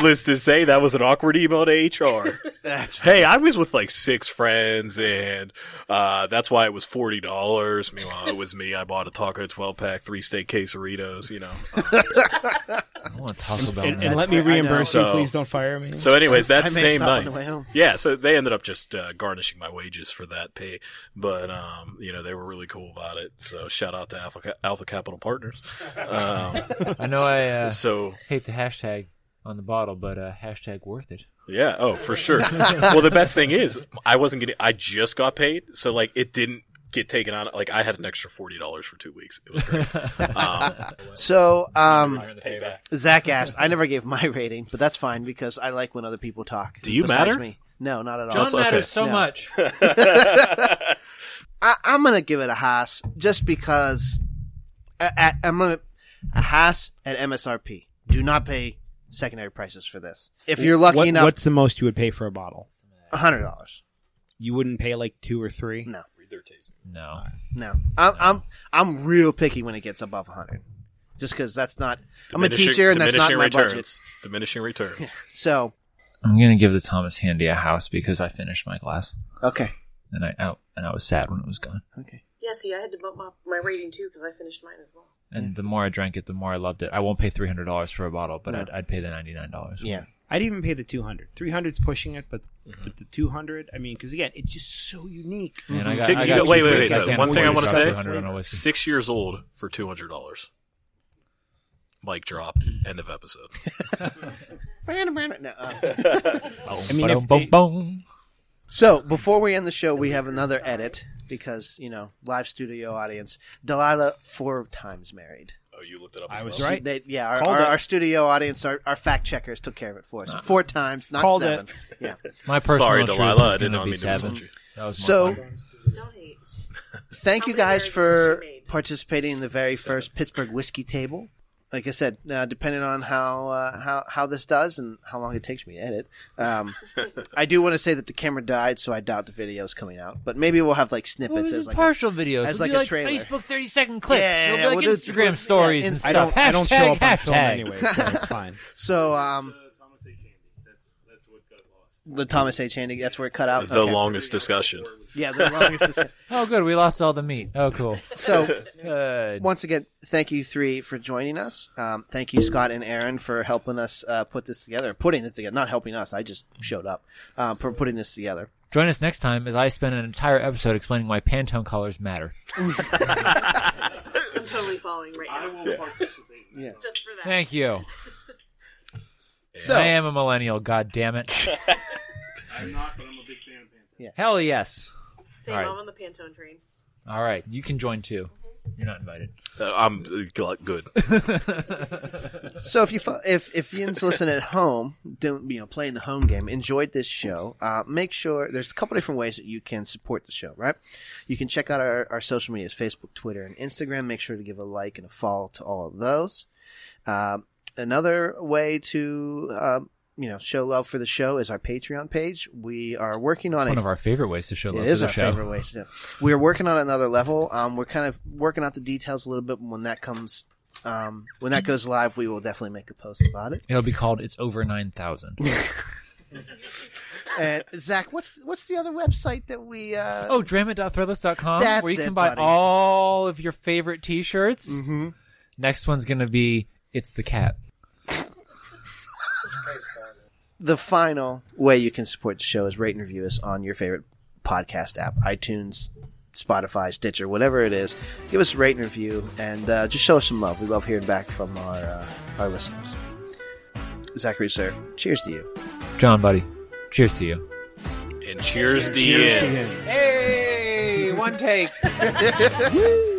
Needless to say, that was an awkward email to HR. That's Hey, I was with like six friends, and uh, that's why it was forty dollars. Meanwhile, it was me. I bought a taco twelve pack, three steak quesaritos. You know. I want Taco Bell. And, man. and let me fair. I know. reimburse you. So- Please don't fire me. So, anyways, that I same stop night, yeah. So they ended up just uh, garnishing my wages for that pay, but um, you know they were really cool about it. So shout out to Alpha, Alpha Capital Partners. Um, I know I uh, so hate the hashtag on the bottle, but uh, hashtag worth it. Yeah, oh, for sure. well, the best thing is, I wasn't getting, I just got paid, so like it didn't get taken on. Like I had an extra forty dollars for two weeks. It was great. um, So, um. Zach asked. I never gave my rating, but that's fine because I like when other people talk. Do you besides matter? Me. No, not at all. John okay. matters so No. much. I, I'm gonna give it a Haas just because I, I, I'm gonna a Haas at MSRP. Do not pay secondary prices for this. If you're lucky What- enough, what's the most you would pay for a bottle? a hundred dollars. You wouldn't pay like two or three. No, Read their tasting. No. no. I'm I'm I'm real picky when it gets above a hundred, just because that's not. I'm a Diminishing- teacher and that's not diminishing my returns. budget. Diminishing returns. So I'm gonna give the Thomas Handy a house because I finished my glass okay, and I out and I was sad when it was gone. okay. Yeah, see, I had to bump up my rating too because I finished mine as well. And the more I drank it, the more I loved it. I won't pay three hundred dollars for a bottle, but No. I'd, I'd pay the ninety nine dollars. Yeah. I'd even pay the 200. 300's pushing it, but but the 200, I mean, because again, it's just so unique. And I got, Sick- I you got got- wait, two wait, kids. wait, I though. can't One thing I wanna drop say- 200 on. Six years old for two hundred dollars. Mic drop. End of episode. No, uh, I mean, if- Boom, boom, boom. So before we end the show, we have another edit because you know live studio audience. Delilah four times married. Oh, you looked it up. I was well? right. They, yeah, our, our, our studio audience, our, our fact checkers took care of it for us. Four times, not Called seven. it. Yeah. My personal Sorry, Delilah. is I didn't be mean to seven. insult. That was So fun. Don't hate. thank you guys for participating in the very first Pittsburgh whiskey table. Like I said, uh, depending on how uh, how how this does and how long it takes me to edit, um, I do want to say that the camera died, so I doubt the video is coming out. But maybe we'll have like snippets these as are like a- partial videos. as We'll like do a like trailer. Facebook thirty second clips. Yeah, It'll be yeah, like we'll do- Instagram yeah, stories and Insta- I stuff. don't, I don't show Hashtag, up on film anyway, so it's fine. so um, Thomas H. Handy. That's that's what got lost. The Thomas H. Handy. That's where it cut out. The Okay. longest discussion. Yeah, the longest. discussion. Oh, good. We lost all the meat. Oh, cool. So Good. once again, thank you three for joining us. Um, thank you Scott and Aaron for helping us uh, put this together, putting it together. Not helping us. I just showed up uh, for putting this together. Join us next time as I spend an entire episode explaining why Pantone colors matter. I'm totally following right I now. will participate. Yeah. Just for that. Thank you. So I am a millennial. God damn it. I'm not, but I'm a big fan of Pantone. Yeah. Hell yes. Same, All right. I'm on the Pantone train. All right, you can join too. You're not invited. Uh, I'm uh, good. So if you fo- if if Ian's listening at home, don't you know playing the home game, enjoyed this show, uh, make sure there's a couple different ways that you can support the show. Right, you can check out our, our social medias: Facebook, Twitter, and Instagram. Make sure to give a like and a follow to all of those. Um, another way to um, you know show love for the show is our Patreon page. We are working on One a of our favorite ways to show love it for is the our show. favorite way to do. it. We're working on another level. Um, we're kind of working out the details a little bit. When that comes, um, when that goes live, we will definitely make a post about it. It'll be called "It's Over 9,000. And Zach, what's what's the other website that we? Uh, Oh, Dramit.threadless.com, That's where you it, can buy buddy. all of your favorite T-shirts. Mm-hmm. Next one's gonna be "It's the Cat." the final way you can support the show is rate and review us on your favorite podcast app, iTunes, Spotify, Stitcher, whatever it is. Give us a rate and review, and uh, just show us some love. We love hearing back from our uh, our listeners. Zachary, sir, cheers to you. John, buddy, cheers to you. And cheers, the ends. Hey, one take.